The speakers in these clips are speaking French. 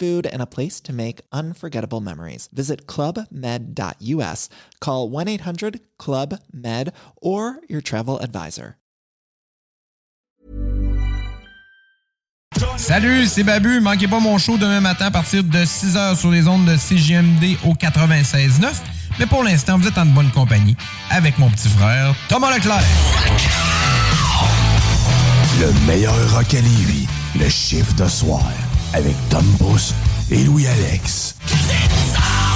food, and a place to make unforgettable memories. Visit clubmed.us, call 1 800 Club Med, or your travel advisor. Salut, c'est Babu. Manquez pas mon show demain matin à partir de 6h sur les ondes de CGMD au 96.9. Mais pour l'instant, vous êtes en bonne compagnie avec mon petit frère Thomas Leclerc. Le meilleur rock à Lévis, le chiffre de soir, avec Tom Pousse et Louis-Alex. Seventeen,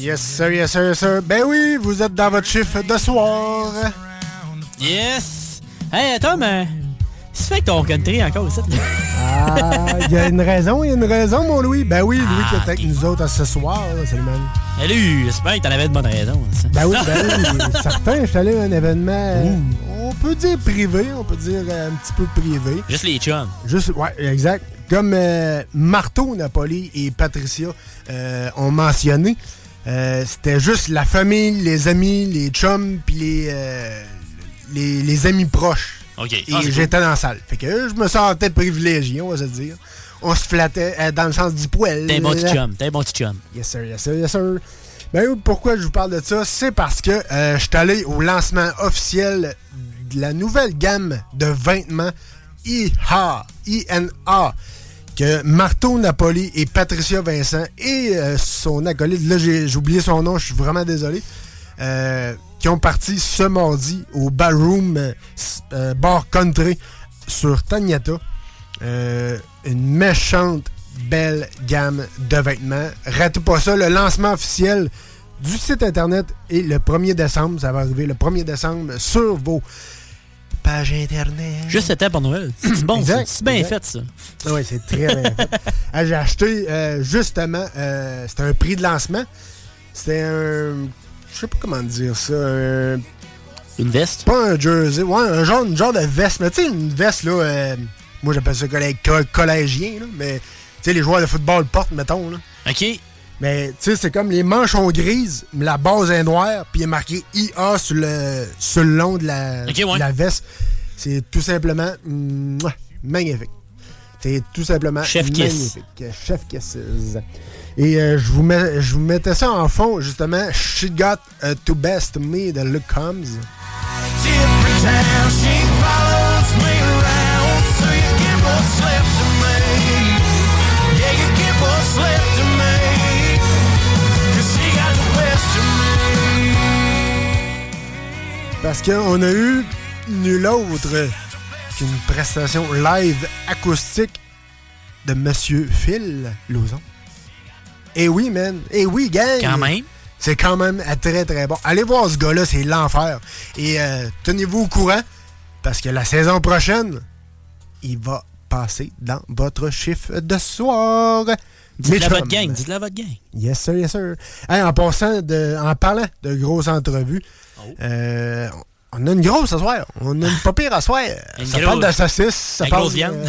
Yes, sir, yes, sir, yes, sir. Ben oui, vous êtes dans votre chiffre de soir. Yes! Hey, Tom, euh, qu'est-ce que ton country encore ici? Ah, il y a une raison, il y a une raison, mon Louis. Ben oui, Louis qui est avec nous autres ce soir. là, Salut, man. Salut, j'espère que t'en avais de bonnes raisons. ça. Ben oui, ben oui. Certain, je suis allé à un événement, on peut dire privé, on peut dire euh, un petit peu privé. Juste les chums. Juste, ouais, exact. Comme euh, Marteau, Napoli et Patricia euh, ont mentionné, euh, c'était juste la famille, les amis, les chums, puis les, euh, les, les amis proches. OK. Et Ah, j'étais dans la salle. Fait que euh, je me sentais privilégié, on va se dire. On se flattait euh, dans le sens du poil. T'es un bon petit chum. T'es un bon petit chum. Yes sir, yes sir, yes sir. Ben pourquoi je vous parle de ça? C'est parce que je suis allé au lancement officiel de la nouvelle gamme de vêtements IHA, INA, que Marteau Napoli et Patricia Vincent et euh, son acolyte, là j'ai oublié son nom, je suis vraiment désolé, euh, qui ont parti ce mardi au Ballroom euh, Bar Country sur Tanyata. Euh, une méchante belle gamme de vêtements. Ratez pas ça, le lancement officiel du site internet est le 1er décembre. Ça va arriver le 1er décembre sur vos pages internet. Juste c'était pour Noël. C'est bon, C'est bien exact. fait, ça. Oui, c'est très bien fait. Ah, J'ai acheté euh, justement, euh, c'était un prix de lancement. C'était un. Je sais pas comment dire ça. un- Une veste? pas un jersey, ouais, un genre, une genre de veste. Mais tu sais, une veste, là, euh, moi j'appelle ça collé- co- collégien, là, mais tu sais, les joueurs de football portent, mettons. Là. OK. Mais tu sais, c'est comme les manches sont grises, mais la base est noire, puis il est marqué IA sur le, sur le long de la, ouais. de la veste. C'est tout simplement mouah, magnifique. C'est tout simplement Chef kiss. magnifique. Chef Kisses. Et euh, je, vous mets, je vous mettais ça en fond, justement. She got uh, to best me the look comes. Parce qu'on a eu nul autre qu'une prestation live acoustique de Monsieur Phil Lauzon. Et oui, man. Et oui, gang. Quand même. C'est quand même très, très bon. Allez voir ce gars-là, c'est l'enfer. Et euh, tenez-vous au courant, parce que la saison prochaine, il va passer dans votre chiffre de soir. Dites-le à votre gang. Dites-le à votre gang. Yes, sir, yes, sir. Hey, en, passant de, en parlant de grosses entrevues, Oh. euh, on a une grosse ce soir. On a une pas pire à soir. Une ça grosse- parle de saucisses. Ça La parle, grosse viande. euh,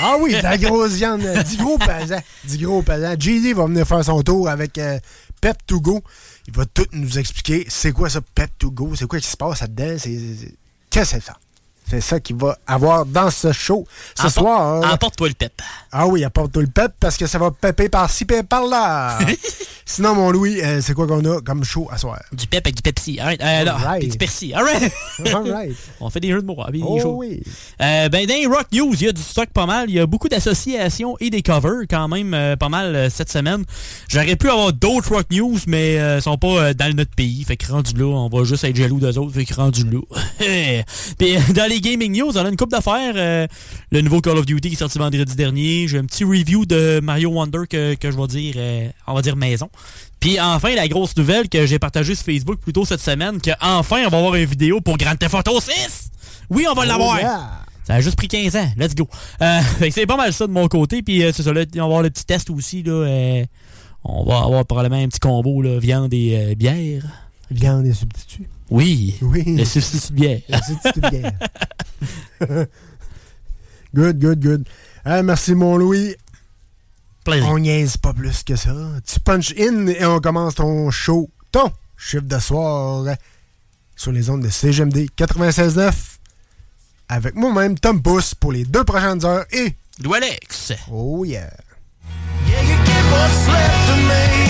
Ah oui, de la grosse viande. 10 gros pesants. 10 gros pesants. JD va venir faire son tour avec euh, Pep to Go. Il va tout nous expliquer c'est quoi ça, Pep to Go, c'est quoi qui se passe là-dedans? Qu'est-ce que c'est ça? C'est ça qu'il va avoir dans ce show ce soir. Emporte-toi le pep. Ah oui, apporte tout le pep parce que ça va pepper par-ci et par-là. Sinon, mon Louis, euh, c'est quoi qu'on a comme show à soir? Du pep avec du Pepsi. Alright. Euh, là, Alright. puis du. Alright. All right. On fait des jeux de mots. puis des Oh shows. oui. Euh, ben, dans les Rock News, il y a du stock pas mal. Il y a beaucoup d'associations et des covers quand même euh, pas mal euh, cette semaine. J'aurais pu avoir d'autres Rock News, mais euh, sont pas euh, dans notre pays. Fait que rendu là, on va juste être jaloux d'eux autres. Fait que rendu là. Puis euh, dans les Gaming News, on a une coupe d'affaires. euh, le nouveau Call of Duty qui est sorti vendredi dernier. J'ai un petit review de Mario Wonder que, que je vais dire, euh, on va dire maison. Puis enfin, la grosse nouvelle que j'ai partagée sur Facebook plus tôt cette semaine, qu'enfin, on va avoir une vidéo pour Grand Theft Auto 6! Oui, on va l'avoir! Oh, yeah. Ça a juste pris 15 ans. Let's go. Euh, que c'est pas mal ça de mon côté. Puis c'est ça, là, on va avoir le petit test aussi. Là, on va avoir probablement un petit combo, là, viande et bière. Viande et substitut. Oui. Oui. Le substitut de bière. Le substitut de bière. good, good, good. Merci, mon Louis. Plaisir. On niaise pas plus que ça. Tu punch in et on commence ton show, ton chiffre de soir sur les ondes de CGMD 96.9 avec moi-même, Tom Pousse, pour les deux prochaines heures et... Lou Alex. Oh yeah. Yeah, you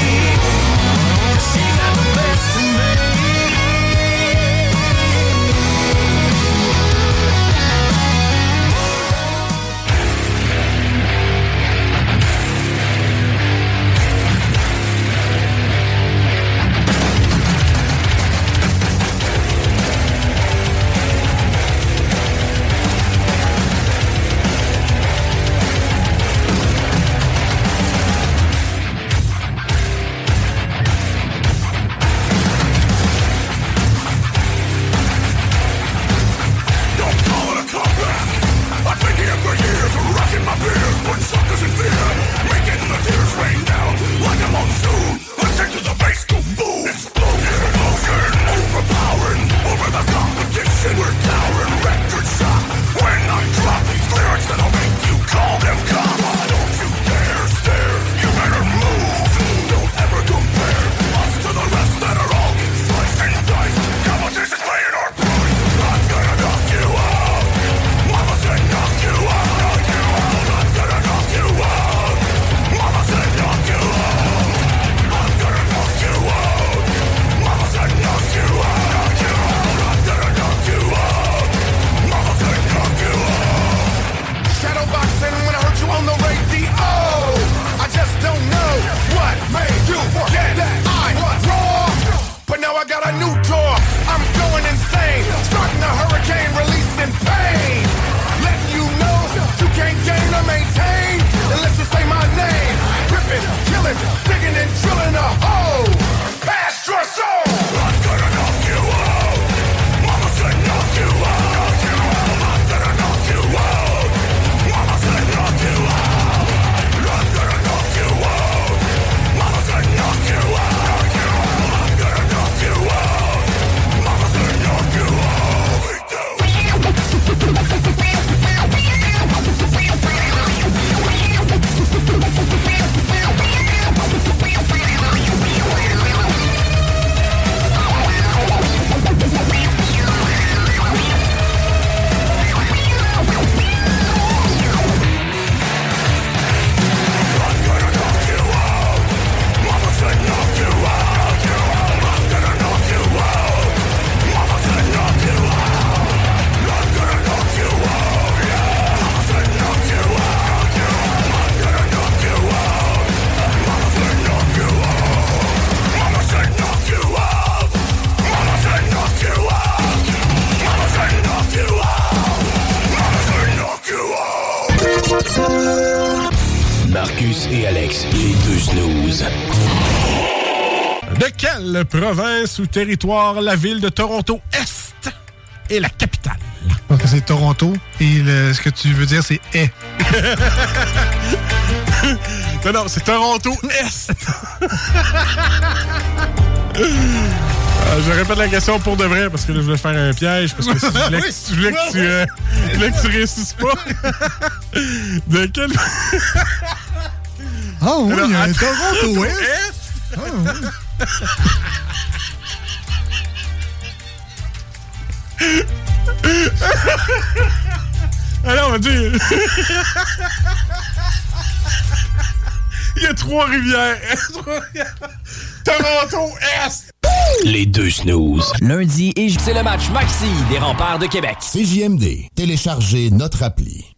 province ou territoire la ville de Toronto Est la capitale? Donc c'est Toronto et le- ce que tu veux dire c'est est. non, non, c'est Toronto Est. Euh, je répète la question pour de vrai parce que là, je voulais faire un piège parce que si je voulais que, je voulais que tu, euh, je voulais que tu réussisses pas. de quel. Ah oui, il y a un Toronto Est? Ah oui. Alors, on va dire. Il y a Trois-Rivières. Trois-Rivières. Toronto Est. Les deux snooze. Lundi et C'est le match Maxi des remparts de Québec. CJMD. Téléchargez notre appli.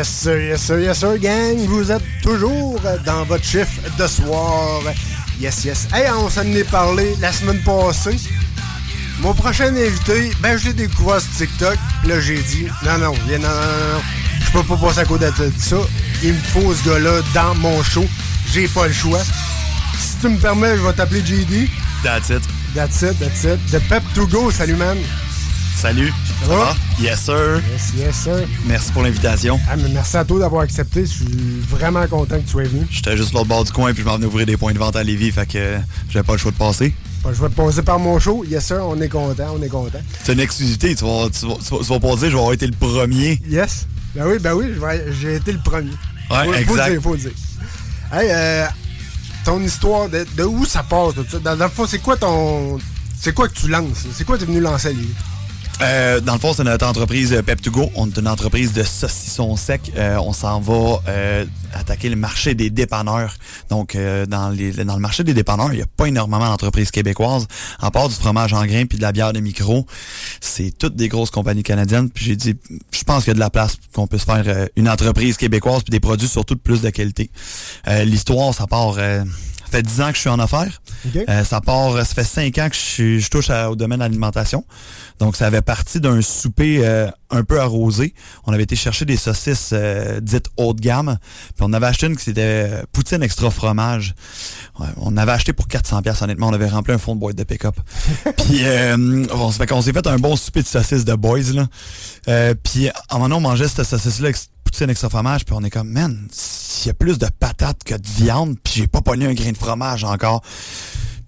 Yes sir, yes sir, yes sir, gang. Vous êtes toujours dans votre chiffre de soir. Yes, yes. Hey, on s'en est parlé la semaine passée. Mon prochain invité, ben je l'ai découvert sur TikTok. Là, j'ai dit, non, non, viens, non, non, non, non. Je peux pas passer à côté de ça. Il me faut ce gars-là dans mon show. J'ai pas le choix. Si tu me permets, je vais t'appeler JD. That's it. That's it, that's it. De Pep to Go, salut man. Salut. Ça va? Yes, sir. Yes, yes, sir. Merci pour l'invitation. Ah, merci à toi d'avoir accepté. Je suis vraiment content que tu sois venu. J'étais juste l'autre bord du coin puis je m'en venais ouvrir des points de vente à Lévis, fait que euh, j'avais pas le choix de passer. Bon, je vais te passer par mon show. Yes, sir, on est content, on est content. C'est une exclusivité, tu vas, tu, vas, tu, vas, tu vas pas dire je vais avoir été le premier. Yes. Ben oui, ben oui, j'ai été le premier. Ouais, faut, Faut exact. le dire, faut le dire. Hey, euh, ton histoire, de, de où ça part, tout ça? Dans, dans le fond, c'est quoi ton... C'est quoi que tu lances? C'est quoi que tu es venu lancer à Lévis? Euh, dans le fond, c'est notre entreprise euh, Pep2Go. On est une entreprise de saucissons secs. Euh, on s'en va euh, attaquer le marché des dépanneurs. Donc, euh, dans, le marché des dépanneurs, il n'y a pas énormément d'entreprises québécoises. En part du fromage en grains puis de la bière de micro, c'est toutes des grosses compagnies canadiennes. Puis j'ai dit, je pense qu'il y a de la place qu'on puisse faire une entreprise québécoise puis des produits surtout de plus de qualité. L'histoire, ça part... ça fait 10 ans que je suis en affaires. Euh, ça part, ça fait cinq ans que je, je touche à- au domaine de l'alimentation. Donc, ça avait parti d'un souper euh, un peu arrosé. On avait été chercher des saucisses euh, dites haut de gamme. Puis on avait acheté une qui c'était euh, poutine extra fromage. Ouais, on avait acheté pour 400 pièces honnêtement. On avait rempli un fond de boîte de pick-up. Puis euh, on, s'est fait qu'on s'est fait un bon souper de saucisses de boys. Là. Euh, puis en moment on mangeait cette saucisse-là poutine extra fromage. Puis on est comme, man, s'il y a plus de patates que de viande, puis j'ai pas pogné un grain de fromage encore.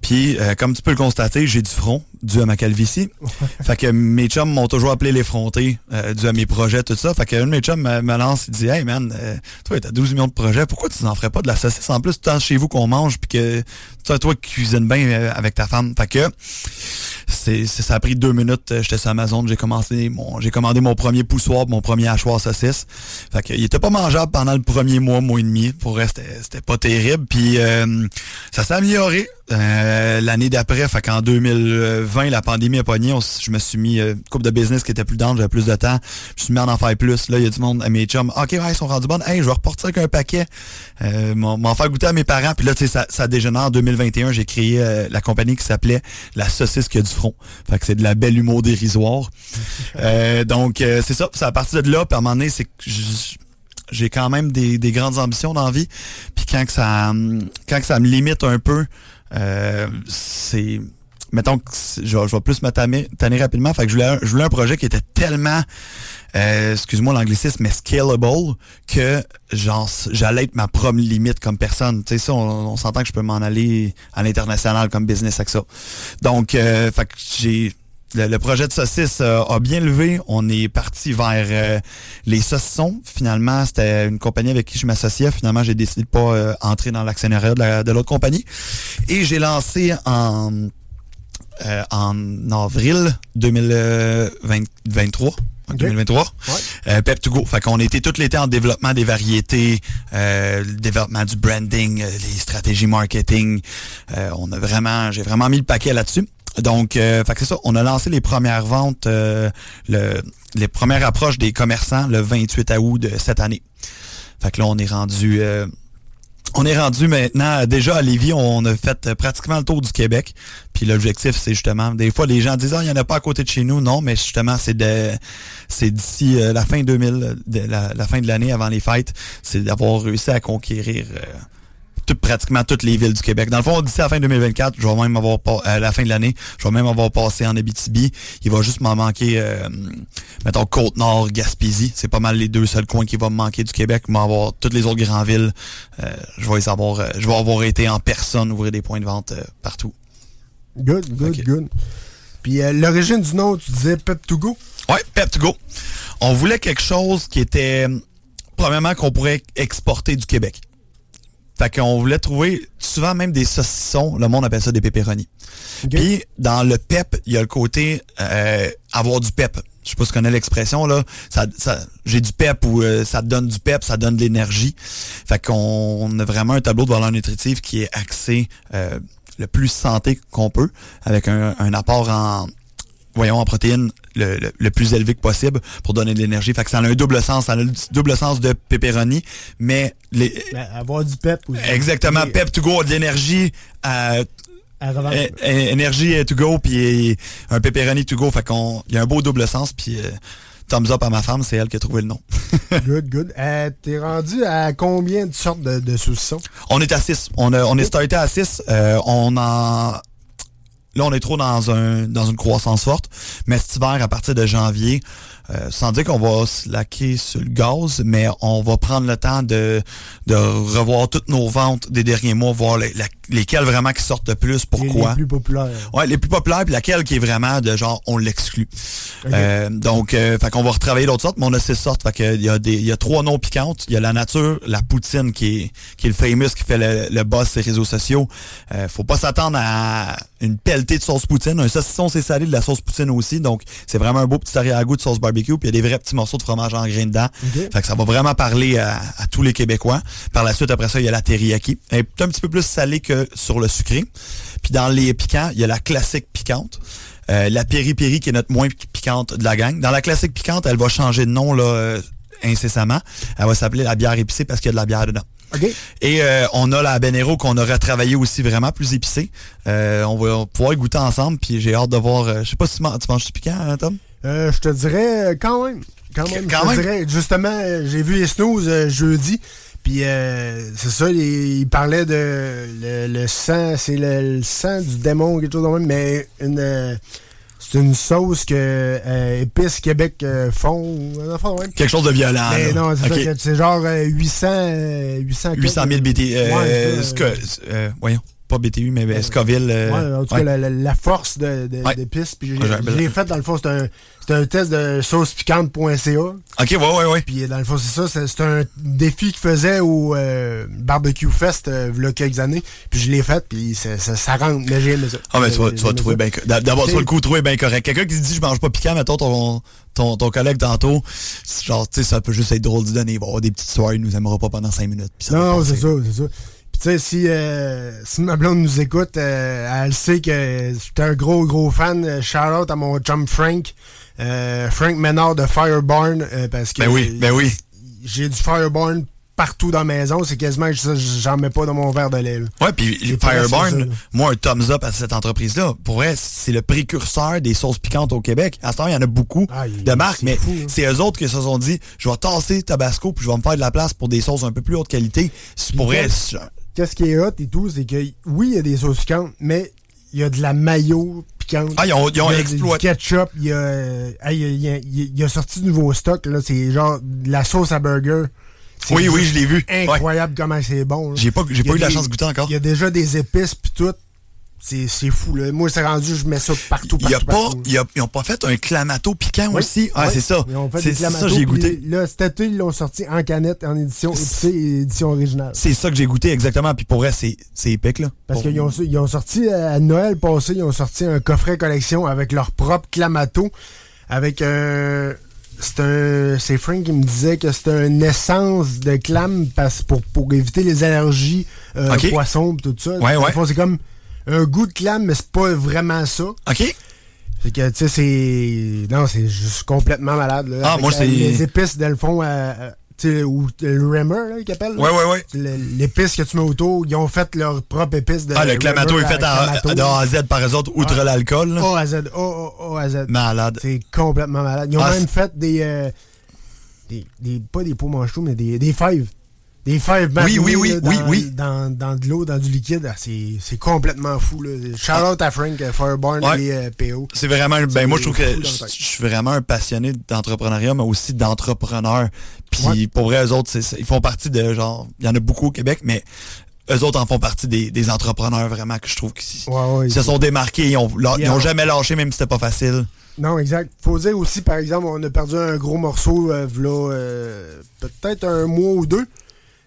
Puis, euh, comme tu peux le constater, j'ai du front, dû à ma calvitie. fait que mes chums m'ont toujours appelé l'effronté, euh, dû à mes projets, tout ça. Fait que un de mes chums me, lance, il dit « Hey man, euh, toi, t'as 12 millions de projets, pourquoi tu n'en ferais pas de la saucisse? En plus, tant chez vous qu'on mange, puis que toi, toi cuisines bien euh, avec ta femme. » Fait que c'est, ça a pris deux minutes. euh, J'étais sur Amazon, j'ai commencé mon, j'ai commandé mon premier poussoir, mon premier hachoir saucisse. Fait que, il était pas mangeable pendant le premier mois, mois et demi. Pour c'était, c'était pas terrible. Puis euh, ça s'est amélioré euh, l'année d'après. Fait qu'en 2020, la pandémie a pogné. On je me suis mis euh, une couple de business qui était plus down, j'avais plus de temps. Je me suis mis à en faire plus. Là, il y a du monde à mes chums. OK, ouais, ils sont rendus bonnes. Hey, je vais repartir avec un paquet. Euh, m'en faire goûter à mes parents. Puis là, tu sais, ça, ça dégénère en 2021. J'ai créé euh, la compagnie qui s'appelait La Saucisse qui a du front. Fait que c'est de la belle humour dérisoire. Donc, c'est ça. C'est à partir de là, puis à un moment donné, c'est que j'ai quand même des, des grandes ambitions dans la vie. Puis quand que ça, hum, quand que ça me limite un peu, euh, c'est mettons que je, vais- je vais plus me tanner rapidement. Fait que je voulais, un- je voulais un projet qui était tellement, euh, excuse-moi l'anglicisme, mais scalable que genre j'allais être ma propre limite comme personne. Tu sais ça, on, on s'entend que je peux m'en aller à l'international comme business avec ça. Donc, euh, fait que j'ai le, le projet de saucisse euh, a bien levé. On est parti vers euh, les saucissons. Finalement, c'était une compagnie avec qui je m'associais. Finalement, j'ai décidé de pas euh, entrer dans l'actionnariat de la- de l'autre compagnie. Et j'ai lancé en euh, en avril 2023. en 2023. Euh, Pep2Go. Fait qu'on était tout l'été en développement des variétés, euh, le développement du branding, euh, les stratégies marketing. Euh, on a vraiment, j'ai vraiment mis le paquet là-dessus. Donc, euh, fait que c'est ça. On a lancé les premières ventes, euh, le, les premières approches des commerçants le 28 août de cette année. Fait que là, on est rendu, euh, On est rendu maintenant, déjà à Lévis, on a fait pratiquement le tour du Québec. Puis l'objectif, c'est justement, des fois les gens disent, ah, il n'y en a pas à côté de chez nous. Non, mais justement, c'est de, c'est d'ici euh, la fin 2000, de, la, fin de l'année avant les fêtes, c'est d'avoir réussi à conquérir tout- pratiquement toutes les villes du Québec. Dans le fond, d'ici la fin 2024, je vais même avoir pas, à la fin de l'année, je vais même avoir passé en Abitibi. Il va juste m'en manquer, euh, mettons, Côte-Nord, Gaspésie. C'est pas mal les deux seuls coins qui vont me manquer du Québec. Mais avoir toutes les autres grandes villes, euh, je vais les avoir, euh, je vais avoir été en personne ouvrir des points de vente euh, partout. Good, good, good. Puis euh, l'origine du nom, tu disais Pep to Go? Ouais, Pep to Go. On voulait quelque chose qui était, euh, premièrement, qu'on pourrait exporter du Québec. Fait qu'on voulait trouver souvent même des saucissons, le monde appelle ça des pépéronis. Puis dans le pep, il y a le côté euh, avoir du pep. Je sais pas si tu connais l'expression là. Ça, ça, j'ai du pep ou euh, ça te donne du pep, ça donne de l'énergie. Fait qu'on on a vraiment un tableau de valeur nutritive qui est axé euh, le plus santé qu'on peut, avec un, un apport en voyons, en protéines le, le- le plus élevé que possible pour donner de l'énergie. Fait que ça a un double sens. Ça a le double sens de pepperoni, mais les, Ben, avoir du pep aussi. exactement, pep to go, de l'énergie euh, à é- énergie to go, puis un pepperoni to go. Fait qu'on, il y a un beau double sens, puis euh, thumbs up à ma femme, c'est elle qui a trouvé le nom. good, good. Euh, T'es rendu à combien de sortes de, de saucissons? On est à 6. On, a- on est starté à 6. on en... Là, on est trop dans un dans une croissance forte. Mais cet hiver, à partir de janvier, euh, sans dire qu'on va se laquer sur le gaz, mais on va prendre le temps de, de revoir toutes nos ventes des derniers mois, voir la- lesquelles vraiment qui sortent le plus, pourquoi. les plus populaires. Ouais, les plus populaires, puis laquelle qui est vraiment de genre, on l'exclut. Euh, donc, euh, fait qu'on va retravailler d'autres sortes, mais on a six sortes. Fait que il y a des, il y a trois noms piquantes. Il y a la nature, la poutine qui est, qui est le famous, qui fait le, le boss des réseaux sociaux. Euh, faut pas s'attendre à une pelletée de sauce poutine. Un saucisson, c'est salé, de la sauce poutine aussi. Donc, c'est vraiment un beau petit arrière-goût de sauce barbecue. Puis il y a des vrais petits morceaux de fromage en grains dedans. Fait que ça va vraiment parler à, à tous les Québécois. Par la suite, après ça, il y a la teriyaki. Elle est un petit peu plus salée que sur le sucré. Puis dans les piquants, il y a la classique piquante. Euh, la piri-piri qui est notre moins pi- piquante de la gang. Dans la classique piquante, elle va changer de nom là, euh, incessamment. Elle va s'appeler la bière épicée parce qu'il y a de la bière dedans. Et euh, on a la Benero qu'on a retravaillé aussi vraiment plus épicée. On va pouvoir y goûter ensemble. Puis j'ai hâte de voir. je sais pas si tu, man- tu manges du piquant, hein, Tom? Je te dirais quand même. Quand même. Quand je même? dirais, justement, j'ai vu les snooze jeudi. Puis euh, c'est ça, il, il parlait de le, le sang, c'est le, le sang du démon, quelque chose de même, mais une euh, c'est une sauce que euh, Épices Québec euh, font. Quelque chose de violent. Mais non, c'est Ok. ça, c'est genre euh, 800, euh, 800, 800 000 BT. Ouais, ça, voyons, pas BTU, mais euh, Scoville. euh, Ouais, en tout ouais. cas, la, force de, de, Ouais. d'épices. Puis j'ai, fait, dans le fond, c'est un, un test de saucepiquante.ca. Ok, ouais, ouais, ouais. Puis dans le fond, c'est ça, c'est, un défi qu'il faisait au euh, Barbecue Fest euh, il y a quelques années. Puis je l'ai fait, puis ça, ça, ça rentre. Mais j'ai ça. Ah, mais tu vas, tu trouver bien. D'abord, tu vas C'est- le coup trouver bien correct. Quelqu'un qui se dit je mange pas piquant, mettons ton, ton, ton collègue tantôt, genre, tu sais, ça peut juste être drôle d'y donner. Il va avoir des petites soirées, il nous aimera pas pendant 5 minutes. Non, c'est ça, c'est ça. Tu sais, si, euh, si ma blonde nous écoute, euh, elle sait que j'étais un gros, gros fan. Shout out à mon chum Frank. Euh, Frank Ménard de Firebarn. euh, parce que Ben oui, ben oui. j'ai du Firebarn partout dans la maison. C'est quasiment j'en mets pas dans mon verre de lait. là. Ouais, puis là. moi, un thumbs up à cette entreprise-là. Pour vrai, c'est le précurseur des sauces piquantes au Québec. À ce temps, il y en a beaucoup Ah, de marques, mais hein. c'est eux autres qui se sont dit, je vais tasser Tabasco, puis je vais me faire de la place pour des sauces un peu plus haute qualité. C'est pour vrai, Qu'est-ce qui est hot et tout, c'est que oui, il y a des sauces piquantes, mais il y a de la mayo piquante. Ah, ils ont- ils ont il y a exploité- Du ketchup, il y a, il y a, il y a- il y a sorti du nouveau stock, là. C'est genre de la sauce à burger. Oui, oui, je l'ai vu. Incroyable comment c'est bon. J'ai pas- j'ai pas eu la chance de goûter encore. Il y a déjà des épices puis tout. C'est c'est fou, là. Moi, c'est rendu, je mets ça partout, y a partout, pas, y a- ils ont pas fait un clamato piquant Oui, aussi. Ah, oui. c'est ça. C'est ça, j'ai goûté. Là, cet été, ils l'ont sorti en canette, en édition épicée et édition originale. C'est ça que j'ai goûté exactement. Puis pour vrai, c'est c'est épique, là. Parce qu'ils ont, ils ont sorti euh, à Noël passé, ils ont sorti un coffret collection avec leur propre clamato. Avec un. C'est un. C'est Frank qui me disait que c'était une essence de clam parce, pour, pour éviter les allergies euh, Ok. poissons et tout ça. Ouais, ouais. fond, C'est comme un goût de clam, mais c'est pas vraiment ça. OK. C'est que, tu sais, c'est. Non, c'est juste complètement malade. Là, Ah, Avec, moi, euh, c'est- Les épices, dans le fond, euh, euh, tu sais, ou le Remmer, là, qu'ils appellent. Ouais, ouais, ouais. L'épice que tu mets autour, ils ont fait leur propre épice de Ah, le clamato est fait de A à Z par eux autres, outre l'alcool. A à Z, A, A, A à Z. Malade. C'est complètement malade. Ils ont Ah, même fait des, euh, des, des- Pas des pots manchots, mais des, des. Des fèves Oui, oui, oui, là, dans, oui, oui. Dans, dans de l'eau, dans du liquide. Ah, C'est c'est complètement fou. Là. Shout out à Frank euh, Fireborn Ouais. et euh, PO. C'est vraiment, ben moi je trouve que je suis vraiment un passionné d'entrepreneuriat, mais aussi d'entrepreneurs. Puis Ouais. pour vrai, eux autres, ils font partie de genre, il y en a beaucoup au Québec, mais eux autres en font partie des, des entrepreneurs vraiment que je trouve qu'ils Ouais, ouais, ils se sont démarqués, ils ont, la- ils ont Yeah. jamais lâché même si c'était pas facile. Non, exact. Faut dire aussi, par exemple, on a perdu un gros morceau, euh, euh, peut-être un mois ou deux.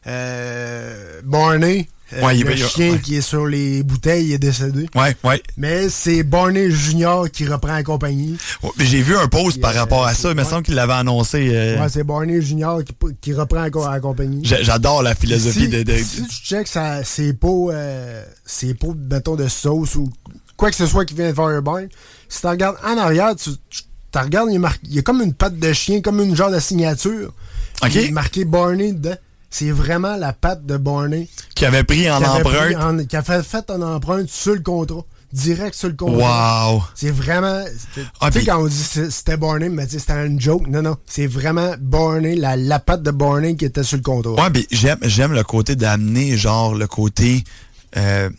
Euh, Barney, euh, Ouais, le chien ouais. qui est sur les bouteilles, est décédé. Ouais, ouais. Mais c'est Barney Junior qui reprend la compagnie. Ouais, J'ai vu un post par Yeah, rapport à ça, il me semble qu'il l'avait annoncé. euh, Ouais, c'est Barney Junior qui, qui reprend la, la compagnie. j'a- J'adore la philosophie si, de, de- si tu checks ça, ses pots, euh, ses pots, mettons, de sauce ou quoi que ce soit qui vient de Fireburn, si tu regardes en arrière, tu, regardes, il, est marqué- il y a comme une patte de chien, comme une genre de signature. Ok. Il est marqué Barney dedans. C'est vraiment la patte de Barney. qui avait pris en avait empreinte. qui a fait, en empreinte sur le contrat. Direct sur le contrat. Wow. C'est vraiment. Ah, tu sais, quand on dit c'était Barney, mais c'était une joke. Non, non. C'est vraiment Barney, la, la patte de Barney qui était sur le contrat. Ouais, mais j'aime, j'aime le côté d'amener, genre, le côté euh,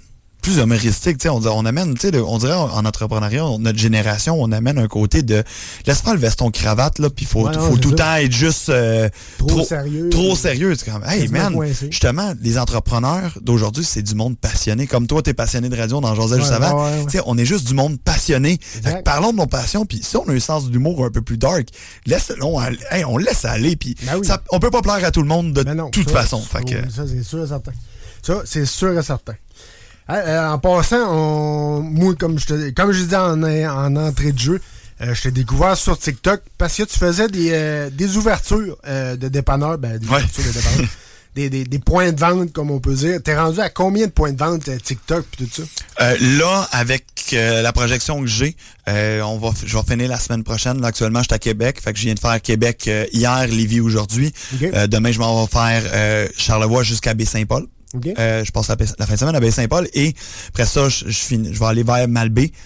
plus humoristique. Tu sais, on, on amène, tu sais, le- on dirait en, en entrepreneuriat, on- notre génération, on amène un côté de laisse pas le veston cravate, là, puis faut, Ouais, non, faut tout le temps être juste euh, Trop sérieux. Trop sérieux. C'est comme, hey man, coincé. justement, les entrepreneurs d'aujourd'hui, c'est du monde passionné. Comme toi, t'es passionné de radio dans José juste Ouais, avant. ouais, ouais, ouais. Tu sais, on est juste du monde passionné. Fait que parlons de nos passions, puis si on a un sens d'humour un peu plus dark, laisse, on, hey, on laisse aller, puis Ben oui. on peut pas plaire à tout le monde de Ben non, toute ça, façon. ça, Fait que, Ça, c'est sûr et certain. Ça, c'est sûr et certain. Euh, en passant, on, moi, comme je te, comme je disais en, en entrée de jeu, euh, je t'ai découvert sur TikTok parce que tu faisais des, euh, des ouvertures euh, de dépanneurs, ben, des Ouais. ouvertures de dépanneurs, des, des, des points de vente, comme on peut dire. T'es rendu à combien de points de vente TikTok puis tout ça? Là, avec la projection que j'ai, on va, je vais finir la semaine prochaine. Là, actuellement, je suis à Québec. Fait que je viens de faire Québec hier, Lévis aujourd'hui. Demain, je m'en vais faire Charlevoix jusqu'à Baie-Saint-Paul. Euh, je passe la, la fin de semaine à Baie-Saint-Paul et après ça, je, je, finis- je vais aller vers.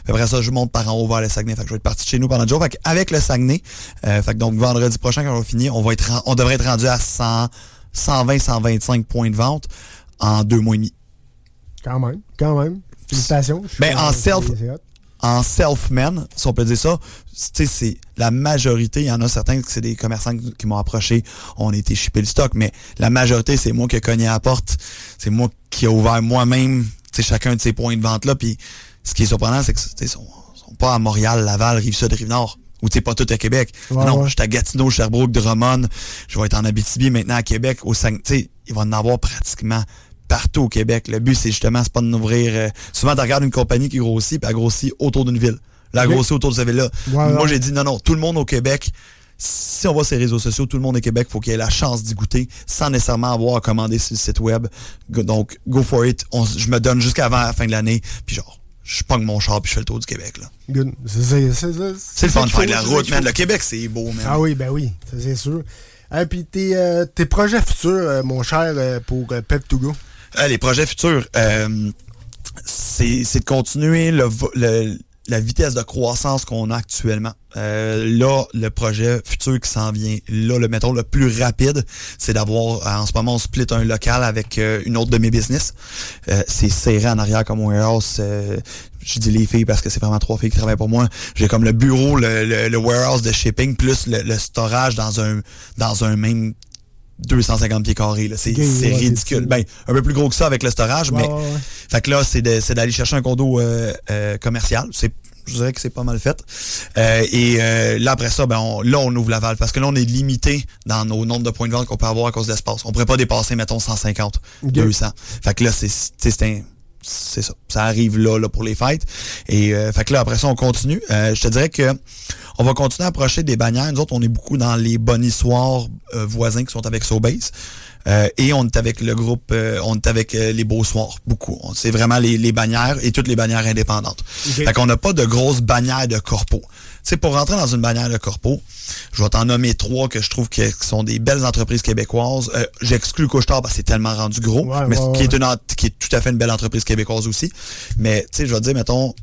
Puis après ça, je monte par en haut vers le Saguenay. Fait que je vais être parti de chez nous pendant le jour. Fait avec le Saguenay, euh, fait que donc vendredi prochain, quand on va finir, on va être ren- on devrait être rendu à 100, 120, 125 points de vente en deux mois et demi. Quand même, quand même. Félicitations. Ben, en self-. En self-man, si on peut dire ça, c'est la majorité, il y en a certains que c'est des commerçants qui m'ont approché, on a été shipper le stock, mais la majorité, c'est moi qui ai cogné à la porte, c'est moi qui ai ouvert moi-même, chacun de ces points de vente-là, puis ce qui est surprenant, c'est que, ils sont, sont pas à Montréal, Laval, Rive-Sud, Rive-Nord, ou tu sais, pas tout à Québec. Ouais, non, ouais. je suis à Gatineau, Sherbrooke, Drummond, je vais être en Abitibi maintenant à Québec, au Saguenay, tu sais, il va en avoir pratiquement partout au Québec. Le but, c'est justement, c'est pas de n'ouvrir. Euh, souvent, tu regardes une compagnie qui grossit, puis elle grossit autour d'une ville. Là, elle grossit autour de cette ville-là. Moi, j'ai dit non, non, tout le monde au Québec. Si on voit ces réseaux sociaux, tout le monde au Québec, faut qu'il ait la chance d'y goûter sans nécessairement avoir à commander sur le site web. Donc, go for it. Je me donne jusqu'avant la fin de l'année. Puis genre, je pogne mon char puis je fais le tour du Québec. là. C'est le fun de faire de la route, man. Le Québec, c'est beau, man. Ah oui, ben oui, c'est sûr. Et puis tes, euh, tes projets futurs, euh, mon cher, euh, pour Pep2Go? Euh, les projets futurs, euh, c'est de continuer la vitesse de croissance qu'on a actuellement. Euh, là, le projet futur qui s'en vient, là, le mettons le plus rapide, c'est d'avoir, euh, en ce moment, on split un local avec une autre de mes business. Euh, c'est serré en arrière comme warehouse. je dis les filles parce que c'est vraiment trois filles qui travaillent pour moi. J'ai comme le bureau, le, le, le, warehouse de shipping, plus le, le storage dans un dans un même 250 pieds carrés. C'est ouais, ridicule. Ben, un peu plus gros que ça avec le storage, Ouais, mais ouais, fait que là, c'est d'aller chercher un condo euh, euh, commercial. C'est je dirais que c'est pas mal fait. Euh, et euh, là, après ça, ben on- là, on ouvre la valve. Parce que là, on est limité dans nos nombres de points de vente qu'on peut avoir à cause de l'espace. On pourrait pas dépasser, mettons, 150, Ok. 200. Fait que là, c'est un- c'est ça. Ça arrive là, là pour les fêtes. Et euh, fait que là, après ça, on continue. Euh, je te dirais que on va continuer à approcher des bannières. Nous autres, on est beaucoup dans les bonnissoirs euh, voisins qui sont avec Sobase. Euh, et on est avec le groupe, euh, on est avec les Beaux Soirs, beaucoup. C'est vraiment les, les bannières et toutes les bannières indépendantes. Ok. Fait qu'on n'a pas de grosses bannières de corpo. Sais, pour rentrer dans une bannière de corpo, je vais t'en nommer trois que je trouve que, qui sont des belles entreprises québécoises. Euh, J'exclus Couchetard parce que c'est tellement rendu gros, Ouais, mais ouais, qui, est ouais. une, ent- qui est tout à fait une belle entreprise québécoise aussi. Mais, tu sais, je vais te dire, mettons,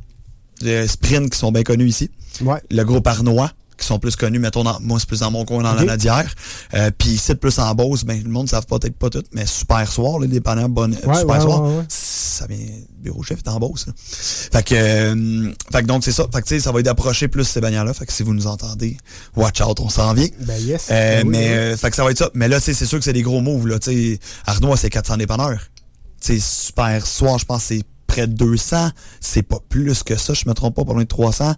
les Sprint qui sont bien connus ici. Ouais. Le groupe Arnois, qui sont plus connus, mettons, dans, moi, c'est plus dans mon coin, dans la Nadière. Euh, Puis ici, plus en Beauce, ben, le monde ne savent peut-être pas tout, mais Super Soir, les bannières bonnes, Ouais, Super ouais, Soir, ouais, ça vient, bureau chef est en Beauce. là. Fait que, euh, fait que donc, c'est ça. Fait que, tu sais, ça va être d'approcher plus ces bannières-là. Fait que si vous nous entendez, watch out, on s'en vient. Ben yes. Euh, Ben oui, mais, oui. euh, fait que ça va être ça. Mais là, tu sais, c'est sûr que c'est des gros moves, là. Tu sais, Arnois, c'est 400 dépanneurs. Tu sais, Super Soir, je pense c'est près de 200. C'est pas plus que ça, je me trompe pas, pas loin de 300.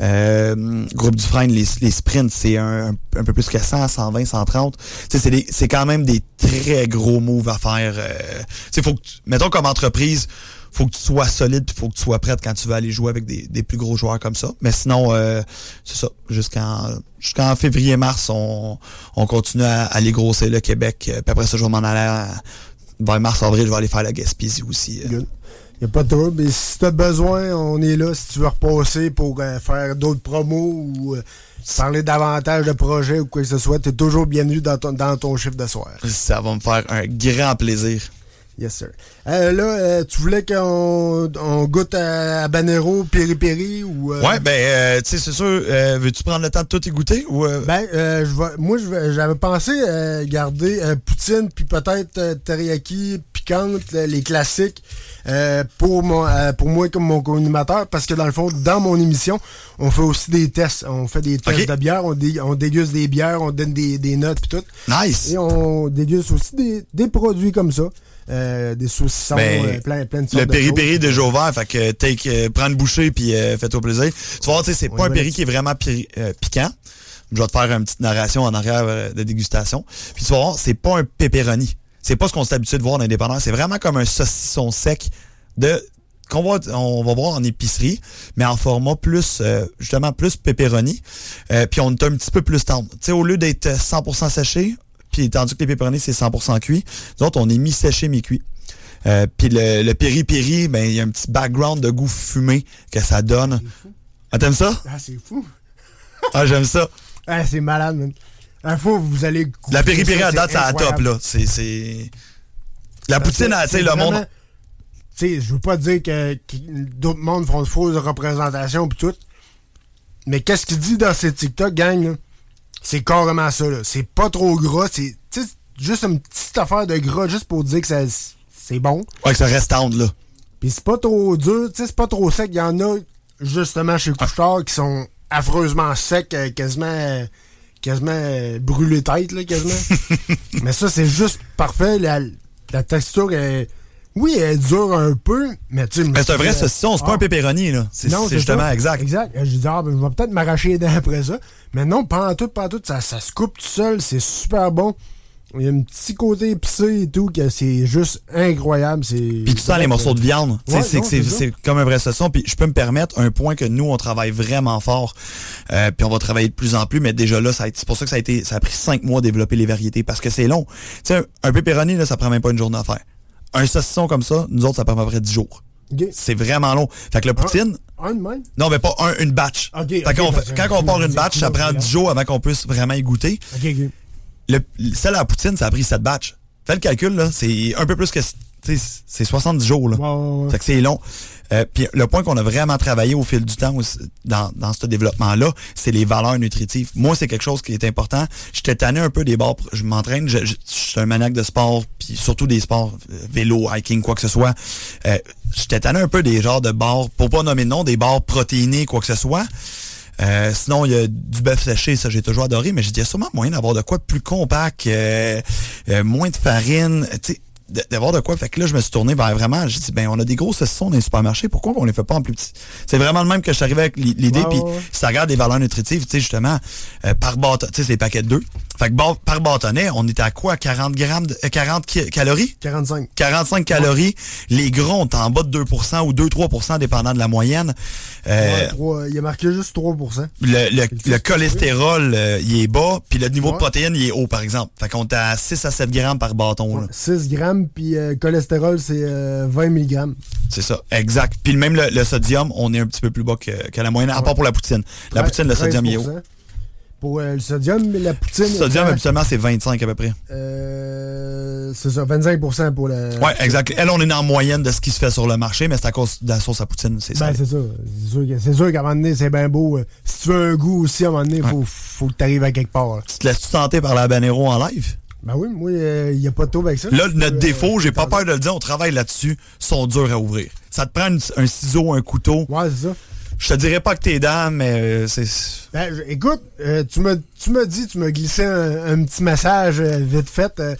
Euh, groupe du frein, les, les sprints, c'est un, un, peu plus que 100, 120, 130. Tu sais, c'est quand même des très gros moves à faire. Euh, faut que tu- mettons comme entreprise, faut que tu sois solide, faut que tu sois prête quand tu veux aller jouer avec des, des plus gros joueurs comme ça. Mais sinon, euh, c'est ça. Jusqu'en jusqu'en février-mars, on, on continue à aller grossir le Québec. Puis après ça, je vais m'en aller à- vers mars-avril, je vais aller faire la Gaspésie aussi. euh. Good. Y a pas de trouble. Et si t'as besoin, on est là. Si tu veux repasser pour euh, faire d'autres promos ou euh, parler davantage de projets ou quoi que ce soit, t'es toujours bienvenu dans ton, dans ton chiffre de soir. Ça va me faire un grand plaisir. Yes, sir. Euh, là, euh, tu voulais qu'on on goûte à, à Banero, Piri Piri ou... euh, Ouais, ben, euh, tu sais, c'est sûr, euh, veux-tu prendre le temps de tout y goûter ou... euh, Ben, euh, je vais- moi, j'avais pensé euh, garder euh, poutine puis peut-être euh, teriyaki piquante, les classiques, euh, pour mon, euh, pour moi comme mon co-animateur, parce que dans le fond, dans mon émission, on fait aussi des tests. On fait des tests de bière, on, dé- on déguste des bières, on donne des, des notes puis tout. Nice! Et on déguste aussi des, des produits comme ça, euh, des saucissons, Ben, euh, plein, plein de sortes Le de péri-péri est déjà ouvert, fait que take, euh, prends une bouchée puis euh, fais-toi plaisir. Tu vas voir, tu sais, c'est pas un péri qui est vraiment pi- piquant. Je vais te faire une petite narration en arrière de dégustation. Puis tu vas voir, c'est pas un pepperoni. C'est pas ce qu'on s'est habitué de voir dans dépanneurs. C'est vraiment comme un saucisson sec de qu'on va on va voir en épicerie, mais en format plus euh, justement plus pepperoni. Euh, puis on est un petit peu plus tendre. Tu sais, au lieu d'être 100% séché, puis tandis que les pepperonis c'est 100% cuit, nous autres on est mi-séché mi-cuit. Euh, puis le, le piri-piri, ben il y a un petit background de goût fumé que ça donne. Ah, t'aimes ça? Ah, c'est fou. Ah, j'aime ça. Ah, c'est malade, man. La fois, vous allez goûter La piri-piri à date, c'est à top, là. C'est, c'est... La poutine, tu sais, le vraiment- monde... Tu sais, je veux pas dire que, que d'autres mondes font de fausses représentations pis tout. Mais qu'est-ce qu'il dit dans ces TikTok, gang, là? C'est carrément ça, là. C'est pas trop gras, c'est juste une petite affaire de gras juste pour dire que ça, c'est bon. Ouais, que ça reste tendre, là. Pis c'est pas trop dur, tu sais, c'est pas trop sec. Il y en a, justement, chez Couchetard, qui sont affreusement secs, euh, quasiment, euh, quasiment euh, brûlés tête, là, quasiment. Mais ça, c'est juste parfait. La, la texture est, oui, elle dure un peu, mais tu sais. Mais c'est un vrai euh, saucisson, c'est pas ah. un pepperoni, là. C'est, justement ça. exact. Exact. Je dis, ah, ben, je vais peut-être m'arracher les dents après ça. Mais non, pendant tout, pendant tout, ça, ça se coupe tout seul. C'est super bon. Il y a un petit côté épicé et tout, que c'est juste incroyable. C'est, Puis tu sens les morceaux de viande. Ouais, c'est, comme un vrai saucisson. Puis je peux me permettre un point que nous, on travaille vraiment fort. Euh, puis on va travailler de plus en plus. Mais déjà là, ça a été- c'est pour ça que ça a été, ça a pris cinq mois à développer les variétés. Parce que c'est long. Tu sais, un, un pepperoni, là, ça prend même pas une journée à faire. Un saucisson comme ça, nous autres, ça prend à peu près 10 jours. C'est vraiment long. Fait que le poutine, Un de même? non, mais pas un, une batch. Fait ok, qu'on parce fait- que quand on part une batch, ça prend regarde. 10 jours avant qu'on puisse vraiment y goûter. Le, celle à la poutine, ça a pris 7 batchs. Fais le calcul, là. C'est un peu plus que. C'est 70 jours, là. Ouais. Fait que c'est long. Euh, Puis le point qu'on a vraiment travaillé au fil du temps aussi, dans, dans ce développement-là, c'est les valeurs nutritives. Moi, c'est quelque chose qui est important. J'étais tanné un peu des bars. Je m'entraîne, je, je- je suis un maniaque de sport, puis surtout des sports, euh, vélo, hiking, quoi que ce soit. Euh, J'étais tanné un peu des genres de bars, pour pas nommer de nom, des bars protéinés, quoi que ce soit. Euh, sinon, il y a du bœuf séché, ça j'ai toujours adoré, mais j'ai dit, il y a sûrement moyen d'avoir de quoi de plus compact, euh, euh, moins de farine. Tu sais, de, de voir de quoi. Fait que là, je me suis tourné vers vraiment, j'ai dit, ben, on a des gros saucissons dans les supermarchés, pourquoi on les fait pas en plus petit? C'est vraiment le même que je suis arrivé avec l'i- l'idée, Ouais, puis ça regarde des valeurs nutritives, tu sais, justement, euh, par bâton, tu sais, c'est des paquets de deux. Fait que par bâtonnet, on était à quoi? 40 grammes, de, euh, 40 ki- calories? 45. 45 calories. Les gros, on est en bas de 2% ou 2-3% dépendant de la moyenne. Euh, Ouais, trois- il a marqué juste 3%. le, le, le cholestérol, euh, il est bas, puis le niveau de protéines, il est haut, par exemple. Fait qu'on est à 6 à 7 grammes par bâton. là. 6 grammes, puis euh, cholestérol, c'est euh, 20 mg. C'est ça, exact. Puis même le, le sodium, on est un petit peu plus bas que, que la moyenne, à part pour la poutine. La poutine, le sodium, il est haut. Pour euh, le sodium, la poutine. Le sodium, habituellement, c'est 25 à peu près. euh, c'est ça, 25% pour le. Ouais, exact. Elle, on est en moyenne de ce qui se fait sur le marché, mais c'est à cause de la sauce à poutine, c'est ça. Ben, c'est ça. C'est sûr qu'à un moment donné, c'est bien beau. euh, Si tu veux un goût aussi, à un moment donné, il faut, faut que tu arrives à quelque part. là. Tu te laisses-tu tenter par la habanero en live? Ben oui, moi, il n'y a pas de taux avec ça. Là, Euh, notre défaut, j'ai pas peur de le dire, on travaille là-dessus, sont durs à ouvrir. Ça te prend une- un ciseau, un couteau. Ouais, c'est ça. Je te dirais pas que t'es dents, mais euh, c'est... Ben, écoute, euh, tu m'as tu m'as dit, tu m'as glissé un, un petit message euh, vite fait euh,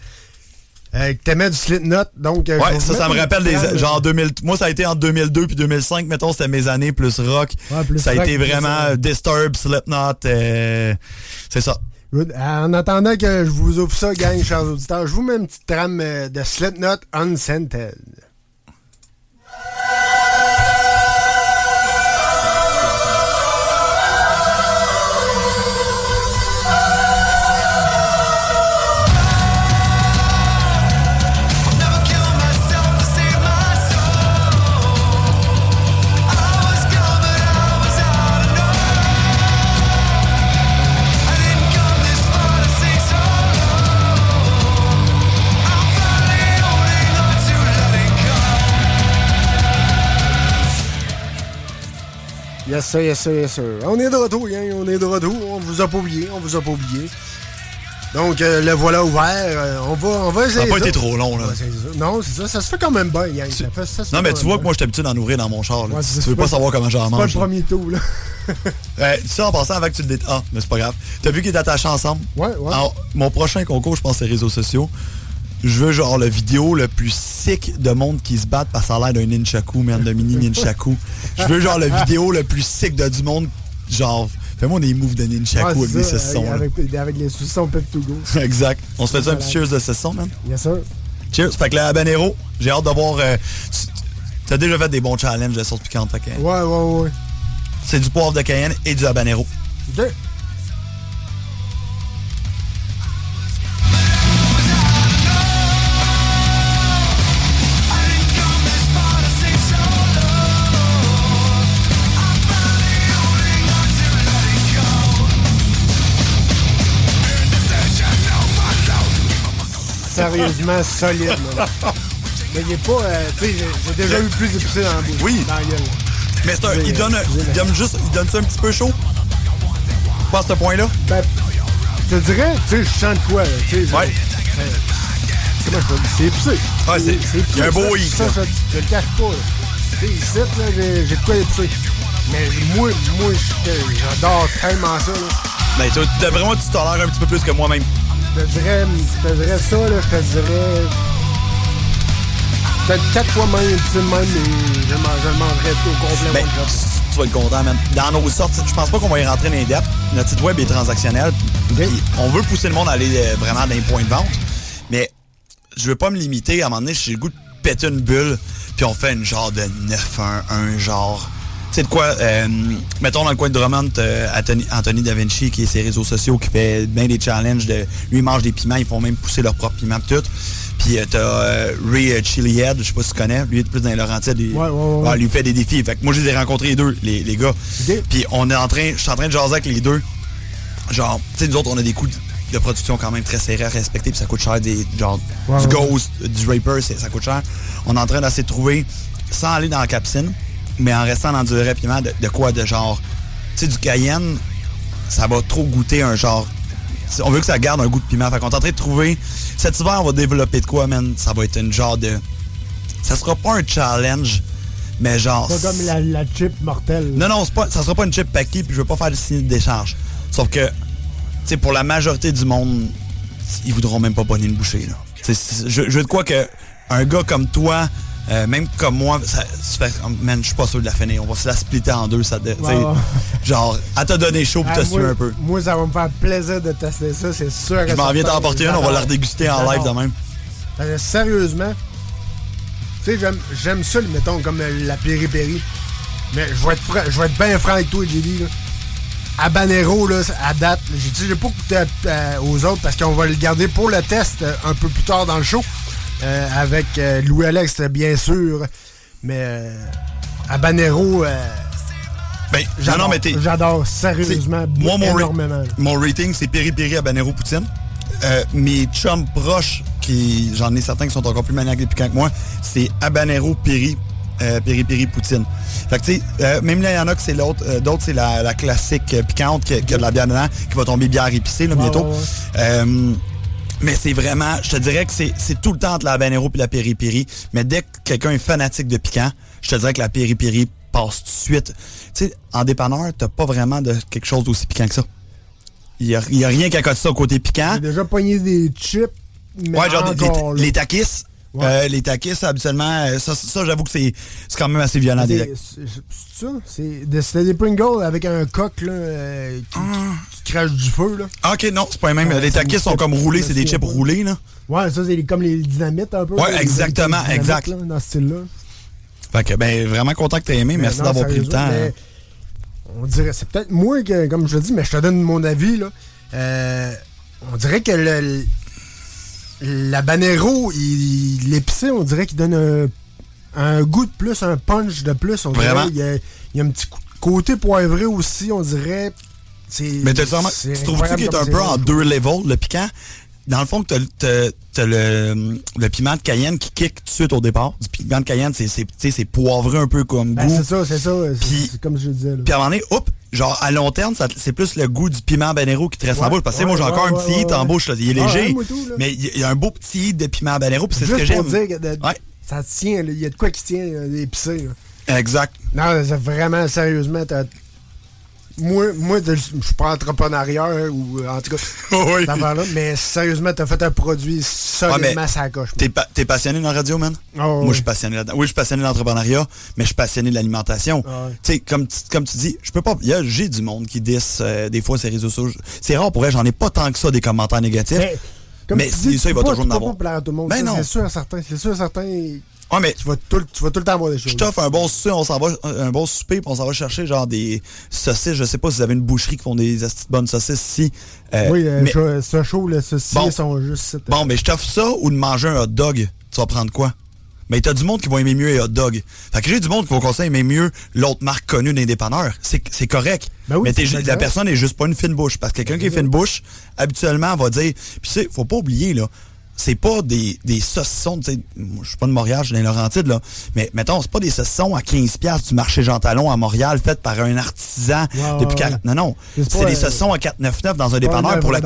euh, que t'aimais du Slipknot. Donc, euh, Ouais, ça, ça me rappelle des... Genre 2000... Moi, ça a été entre 2002 puis 2005, mettons, c'était mes années plus rock. Ouais, plus ça a rock, été vraiment euh, Disturb, Slipknot, euh, c'est ça. En attendant que je vous ouvre ça, gang, chers auditeurs, je vous mets une petite trame euh, de Slipknot Unscented. Yes, sir, yes, sir, yes, sir. On est de retour, gang. On est de retour. On vous a pas oublié. On vous a pas oublié. Donc, euh, le voilà ouvert. Euh, on va, on va Ça n'a pas été trop long, On là. Non, c'est ça. Ça se fait quand même bien, gang. Ça fait- ça se Non, mais tu vois bien. que moi, je suis habitué d'en ouvrir dans mon char. là. Ouais, tu, tu veux pas pas- savoir comment j'en C'est pas le mange. là. premier tour, là. Euh, ça, en passant, avec tu le dé... Ah, mais c'est pas grave. T'as vu qu'ils étaient attachés ensemble? Ouais, ouais. Alors, mon prochain concours, je pense, c'est réseaux sociaux. Je veux genre la vidéo le plus sick de monde qui se battent parce que ça a l'air d'un nunchaku, man, de mini nunchaku. Je veux genre la vidéo le plus sick de du monde, genre, fais-moi des moves de nunchaku Ouais, avec ça, saucissons. là. avec, avec les saucissons Pep to go. exact. On se fait ça un petit cheers de saucisson, man? Yes, sir. Cheers. Fait que le habanero, j'ai hâte de voir... euh, tu- T'as déjà fait des bons challenges de sauce piquante, fait que Ouais, ouais, ouais. c'est du poivre de Cayenne et du habanero. OK. Sérieusement solide, là. Mais il est pas. euh, tu sais, j'ai- déjà eu plus épicé dans la bouche. Oui. Dans la gueule. Mais c'est un, il donne, il donne juste, il donne ça un petit peu chaud? Pas à ce point-là? Ben, je te dirais, tu sais, je sens de quoi, là, tu sais. Ouais. Comment je peux? C'est épicé. Ouais, c'est- épicé. il y a un beau Ça, hic, Ça, là. je, le cache pas. Tu sais, ici, là, j'ai j'ai de quoi épicé. Mais moi, moi, j'adore tellement ça, là. Ben, toi, vraiment, tu tolères un petit peu plus que moi-même. Je te dirais, je te dirais ça, là, je te dirais. Peut-être quatre fois même épicé de même, mais je, le mangerais au complet. Ben, tu vas être content, man. Dans nos sortes, je pense pas qu'on va y rentrer dans les depths. Notre site web est transactionnel. On veut pousser le monde à aller euh, vraiment dans les points de vente. Mais je veux pas me limiter. À un moment donné, j'ai le goût de péter une bulle. Puis on fait une genre de 9-1-1, genre. Tu sais de quoi? euh, mettons dans le coin de Drummond, euh, Anthony, Anthony Da Vinci, qui est ses réseaux sociaux, qui fait bien des challenges. De, lui, il mange des piments. Ils font même pousser leur propre piment pis tout. Puis euh, t'as euh, Ray Chilihead, je sais pas si tu connais. Lui, est plus dans les Laurentides. Il, Ouais, ouais, ouais. ouais, lui fait des défis. Fait que moi, je les ai rencontrés les deux, les, les gars. Puis on est en train, je suis en train de jaser avec les deux. Genre, tu sais, nous autres, on a des coûts de, production quand même très serrés à respecter, puis ça coûte cher. Des, genre, du. Ghost, du Raper, ça coûte cher. On est en train d'essayer de trouver, sans aller dans la capsine, mais en restant dans du vrai piment, de, de quoi de genre? Tu sais, du Cayenne, ça va trop goûter un genre. On veut que ça garde un goût de piment. Fait qu'on est en train de trouver. Cet hiver, on va développer de quoi, man? Ça va être une genre de. Ça sera pas un challenge, mais genre. Pas comme la, la chip mortelle. Non, non, pas, ça sera pas une chip paquet, puis je veux pas faire de signe de décharge. Sauf que, tu sais, pour la majorité du monde, ils voudront même pas pogner une bouchée, là. Je, je veux de quoi que un gars comme toi, euh, même comme moi, ça, ça fait, man, je suis pas sûr de la finir. On va se la splitter en deux. Ça, ouais. Genre, à te donner chaud pour Ah, te suer un peu. Moi, ça va me faire plaisir de tester ça, c'est sûr. Je m'en viens t'en porter une, on va la redéguster en live de même. Que sérieusement, tu sais, j'aime- j'aime ça, mettons, comme euh, la péripérie. Mais je vais être, fra- je vais être bien franc avec toi, JD. Là. Habanero, là, à date, j'ai dit, j'ai pas goûté à- à- aux autres parce qu'on va le garder pour le test euh, un peu plus tard dans le show. Euh, avec euh, Louis-Alex, bien sûr. Mais euh, Habanero, euh, Ben, j'adore, non, j'adore sérieusement Moi, mon, énormément. mon rating, c'est Péri Péri Habanero Poutine. Mes chums proches, qui j'en ai certains qui sont encore plus maniaques et piquants que moi, c'est Habanero Péri, euh, Péri Péri Poutine. Fait que tu sais, euh, même là, il y en a que c'est l'autre, euh, d'autres c'est la, la classique piquante qui, qui a de la bière dedans, qui va tomber bière épicée là, bientôt. ouais, ouais. Mais c'est vraiment, je te dirais que c'est tout le temps entre la habanero et la piri piri. Mais dès que quelqu'un est fanatique de piquant, je te dirais que la piri piri passe tout de suite. Tu sais, en dépanneur, t'as pas vraiment de quelque chose d'aussi piquant que ça. Il y a, y a rien qui accote ça au côté piquant. J'ai déjà pogné des chips. Mais Ouais, genre des- les, les takis. Ouais. euh, les takis, habituellement, euh, ça, ça j'avoue que c'est c'est quand même assez violent C'est direct. c'est- ça? C'est des- C'était des Pringles avec un coq là, euh, qui, qui- qui crache du feu. Là. Ah, ok, non, c'est pas les mêmes. Ouais, les me sont comme roulés, c'est des chips roulés, là. Ouais, ça, c'est comme les dynamites un peu. Ouais, là, exactement, exact. là, dans ce style-là. Fait que, ben, vraiment content que t'aies aimé. Mais Merci d'avoir pris le temps. mais On dirait, c'est peut-être moi, que, comme je te dis, mais je te donne mon avis. Là. Euh, on dirait que le, la Banero, il- l'épicé, on dirait qu'il donne un, un goût de plus, un punch de plus. On dirait, il y, a, il y a un petit côté poivré aussi, on dirait. C'est, Mais t'as vraiment- c'est tu trouves-tu qu'il est un peu en deux levels, le piquant? Dans le fond, t'as, t'as, t'as le, le piment de Cayenne qui kick tout de suite au départ. Du piment de Cayenne, c'est, poivré un peu comme Ben, goût. c'est ça, c'est ça. c'est- Puis- c'est comme je le disais. Puis à un moment donné, hop, genre à long terme, c'est plus le goût du piment habanero qui te reste en bouche. Parce que moi, j'ai encore ouais, un petit hit en bouche, là. il est Ah, léger. tout, mais il y a un beau petit hit de piment habanero, puis c'est ce que j'aime. ça tient, il y a de quoi qui tient euh, épicé. là. Exact. Non, c'est vraiment, sérieusement, t'as- Moi, moi je suis pas entrepreneuriat ou en tout cas, Oui. affaire-là, mais sérieusement, t'as fait un produit solidement mais sa coche. T'es, pa- passionné dans la radio, man? Oh, Moi, ouais. je suis passionné là-dedans. Oui, je suis passionné de l'entrepreneuriat, mais je suis passionné de l'alimentation. Ah. Tu sais, comme, tu- comme tu dis, je peux pas. J'ai du monde qui disse euh, des fois ces réseaux sociaux. C'est rare pour elle, j'en ai pas tant que ça des commentaires négatifs. Mais, comme mais tu dis, ça, il va toujours en avoir. pas plaire à tout le monde. Ben ça, non. C'est sûr, certain. C'est sûr, certain. Ouais, mais Tu vas tout, le- tu vas tout le temps avoir des choses. je t'offre un bon souper, on s'en va, un bon souper, puis on s'en va chercher genre des saucisses. Je sais pas si vous avez une boucherie qui font des bonnes saucisses ici. Euh, oui, euh, mais- je- ce show, là, ceci, Bon. sont juste. Bon, mais je t'offre ça ou de manger un hot dog. Tu vas prendre quoi? Mais t'as du monde qui va aimer mieux les hot dogs. Fait que j'ai du monde qui va conseiller aimer mieux l'autre marque connue d'un dépanneur. C'est correct. Ben oui, mais la personne est juste pas une fine bouche. Parce que quelqu'un qui est fine bouche, habituellement, va dire. Puis tu sais, faut pas oublier, là. C'est pas des, des saucissons, tu sais, je suis pas de Montréal, je suis dans les Laurentides, là. Mais mettons, c'est pas des saucissons à 15$ du marché Jean Talon à Montréal, faites par un artisan Ouais, depuis ouais, 40. Non, non. C'est des euh, saucissons à 4,99 dans un dépanneur pour la.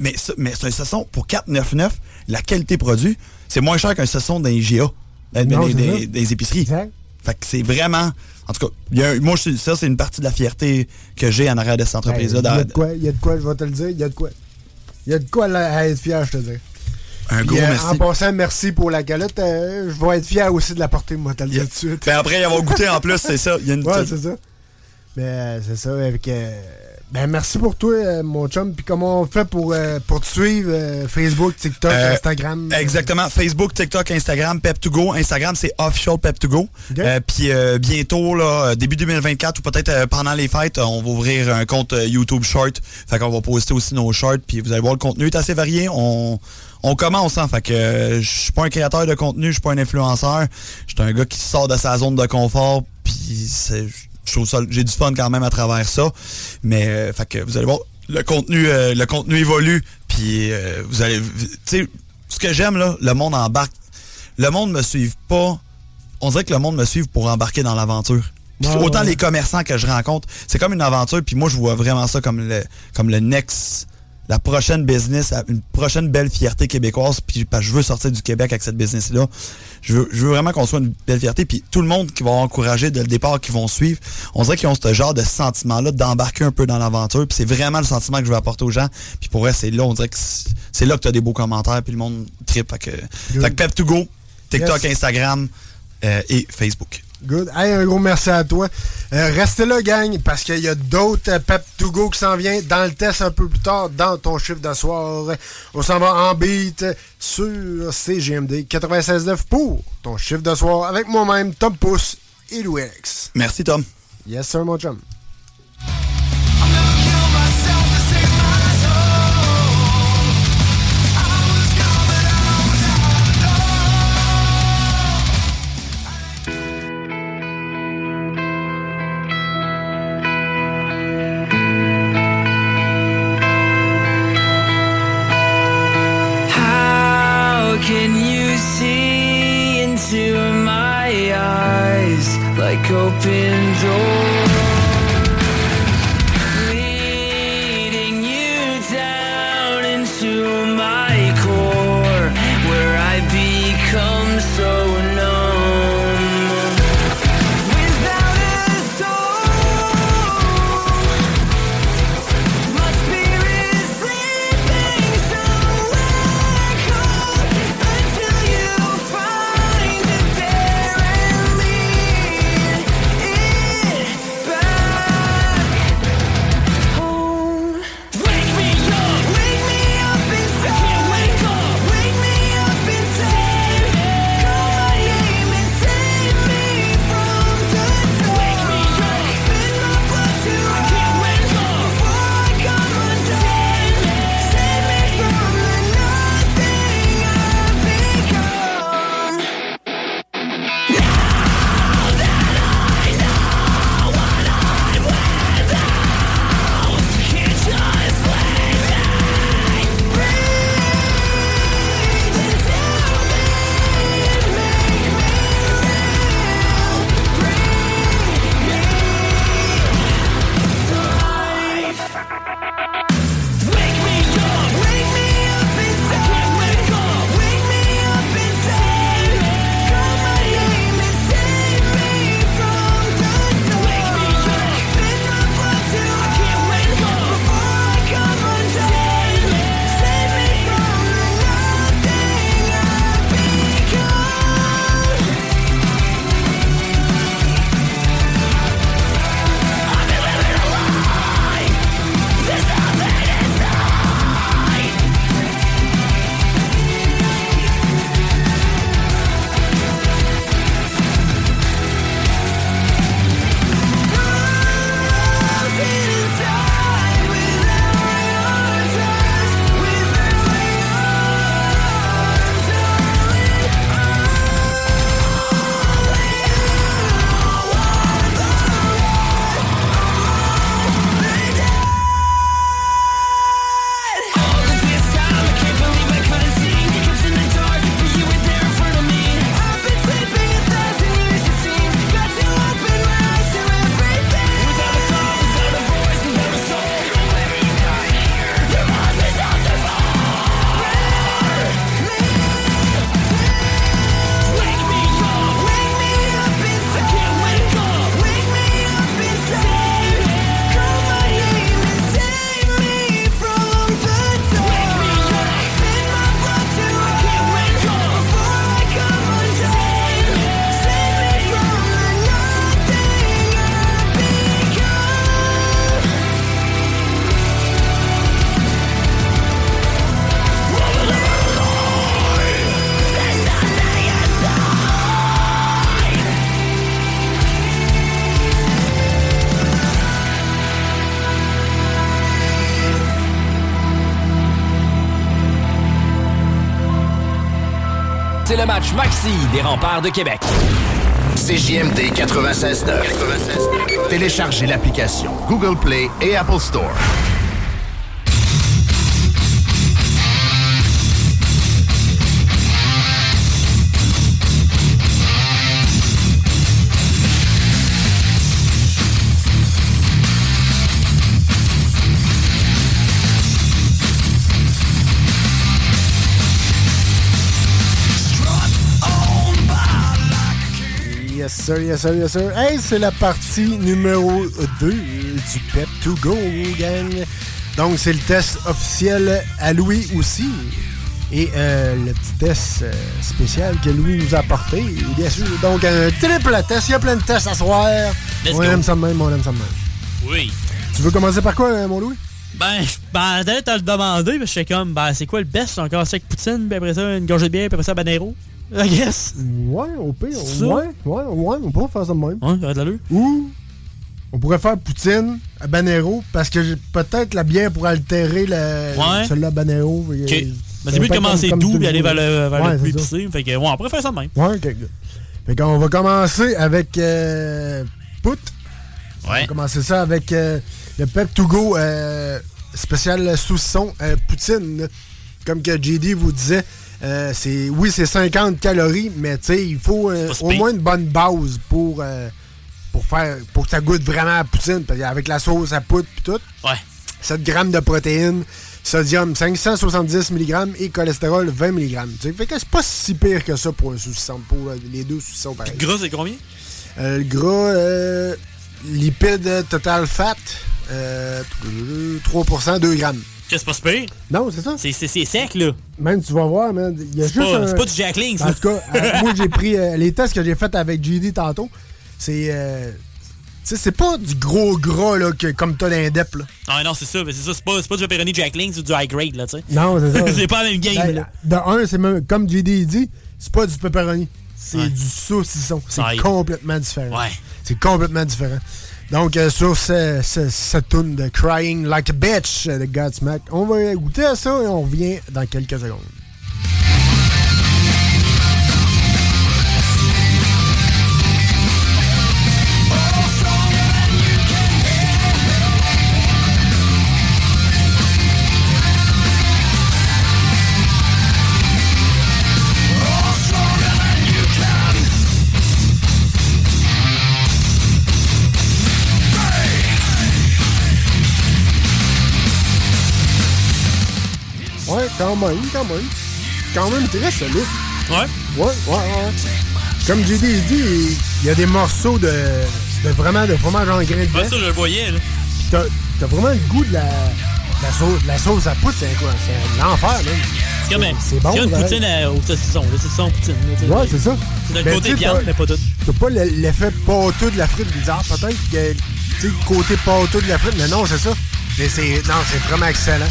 Mais, mais c'est un saucisson pour 4,99. La qualité produit, c'est moins cher qu'un saucisson d'un IGA, des, épiceries. Exact. Fait que c'est vraiment. En tout cas, y a moi, je ça, c'est une partie de la fierté que j'ai en arrière de cette entreprise-là. Ben, Il y a dans- de quoi, il y a de quoi, je vais te le dire, il y a de quoi. Il y a de quoi là, à être fier, je te dis. Un gros euh, merci. En passant, merci pour la calotte. euh, je vais être fier aussi de la porter, moi, te le tout de suite. Ben après y avoir goûté en plus, c'est ça. Y a une Ouais, c'est ça. Euh, c'est ça, avec. euh, ben, merci pour toi, euh, mon chum. Puis comment on fait pour, euh, pour te suivre euh, Facebook, TikTok, Instagram? Exactement. Facebook, TikTok, Instagram, Pep2Go. Instagram, c'est official Pep2Go. Ok. Euh, Puis bientôt, là, début 2024 ou peut-être pendant les fêtes, on va ouvrir un compte YouTube Short. Fait qu'on va poster aussi nos shorts. Puis vous allez voir, le contenu est assez varié. On, on commence, hein. Fait que euh, je suis pas un créateur de contenu, je suis pas un influenceur. Je suis un gars qui sort de sa zone de confort. Puis j'ai du fun quand même à travers ça. Mais euh, fait que vous allez voir, le contenu, euh, le contenu évolue. Puis vous allez, tu sais, ce que j'aime là, le monde embarque. Le monde me suive pas. On dirait que le monde me suive pour embarquer dans l'aventure. Autant les commerçants que je rencontre, c'est comme une aventure. Puis moi, je vois vraiment ça comme le, comme le next, la prochaine business, une prochaine belle fierté québécoise, puis parce que je veux sortir du Québec avec cette business-là. Je veux, vraiment qu'on soit une belle fierté, puis tout le monde qui va encourager dès le départ, qui vont suivre, on dirait qu'ils ont ce genre de sentiment-là d'embarquer un peu dans l'aventure, c'est vraiment le sentiment que je veux apporter aux gens, puis pour vrai, c'est là, on dirait que c'est là que tu as des beaux commentaires, puis le monde tripe. Fait que, fait que pep to go, TikTok. Instagram euh, et Facebook. Good. Hey, un gros merci à toi. Euh, restez là, gang, parce qu'il y a d'autres euh, Pep to Go qui s'en vient dans le test un peu plus tard, dans ton chiffre de soir. On s'en va en beat sur CGMD 96.9 pour ton chiffre de soir avec moi-même, Tom Pousse et Louis Alex. Merci, Tom. Yes, sir, mon chum. match maxi des remparts de Québec. CJMD 96.9. Téléchargez l'application Google Play et Apple Store. sir. Hey, c'est la partie numéro 2 du Pep to Go, gang. Donc, c'est le test officiel à Louis aussi. Et euh, le petit test euh, spécial que Louis nous a apporté, bien sûr. Donc, un triple test. Il y a plein de tests à soir. Let's on aime ça de même, on aime ça de même. Oui. Tu veux commencer par quoi, euh, mon Louis? Ben, ben, t'as le demandé, mais je suis comme, ben, c'est quoi le best? Encore sec Poutine, puis après ça, une gorgée de bière, puis après ça, Banero. I guess. Ouais, au pire. Ça? Ouais, ouais, ouais, on pourrait faire ça de même. Ouais, ça de l'allure. Ou on pourrait faire poutine à Banero parce que peut-être la bière pourrait altérer le, Ouais. celle-là à Banero. Ok. Ben, c'est mieux de commencer doux, puis aller vers le, vers ouais, le plus épicé. Fait que, ouais, on pourrait faire ça de même. Ouais, ok. Fait qu'on va commencer avec euh, Pout. On va Ouais. commencer ça avec euh, le Pep to Go euh, spécial saucisson euh, poutine. Comme que JD vous disait, euh, c'est oui, c'est 50 calories, mais tu sais, il faut euh, au moins une bonne base pour, euh, pour faire pour que ça goûte vraiment à la poutine. Parce qu'avec la sauce à poudre puis tout. Ouais. 7 grammes de protéines, sodium 570 mg et cholestérol 20 mg. Fait que c'est pas si pire que ça pour un saucisson, pour les deux saucissons pareils. Gras, c'est combien? Le gras, lipides total fat, euh, 3%, 2 grammes. Qu'est-ce pas pire? Non, c'est ça. C'est- C'est c'est sec, là. Même, tu vas voir, man, il y a C'est juste pas, un- c'est pas du Jack Links, En tout cas, euh, moi, j'ai pris euh, les tests que j'ai faits avec JD tantôt. C'est... euh, c'est pas du gros gras, là, que, comme t'as dans DEP, là. Ah non, c'est ça, mais c'est ça, c'est pas, c'est pas du pepperoni Jack Links ou du high grade, là, tu sais. Non, c'est ça. c'est pas la même game, Ben, là. De un, c'est même, comme JD dit, c'est pas du pepperoni. C'est Ouais. du saucisson. C'est complètement différent. Ouais. C'est complètement différent. Donc, euh, sur ce, ce- cette tune de Crying Like a Bitch de Godsmack, on va goûter à ça et on revient dans quelques secondes. Quand même, quand même. Quand même très solide. Ouais. Ouais, ouais, ouais. Comme JD dit, il y a des morceaux de, de vraiment de fromage en grain dedans. Ouais, ça, je le voyais, là. T'as t'as vraiment le goût de la, de la, sauce, de la sauce à poudre, c'est quoi? C'est l'enfer, même. C'est comme un, C'est bon, c'est une ouais. poutine à- au saucisson, le saucisson poutine. là. Ouais, c'est ça. C'est d'un Ben, côté viande, mais pas tout. T'as pas le- l'effet pâteux de la frite bizarre. Peut-être que, tu sais, le côté pâteux de la frite, mais non, c'est ça. Mais c'est, non, c'est vraiment excellent.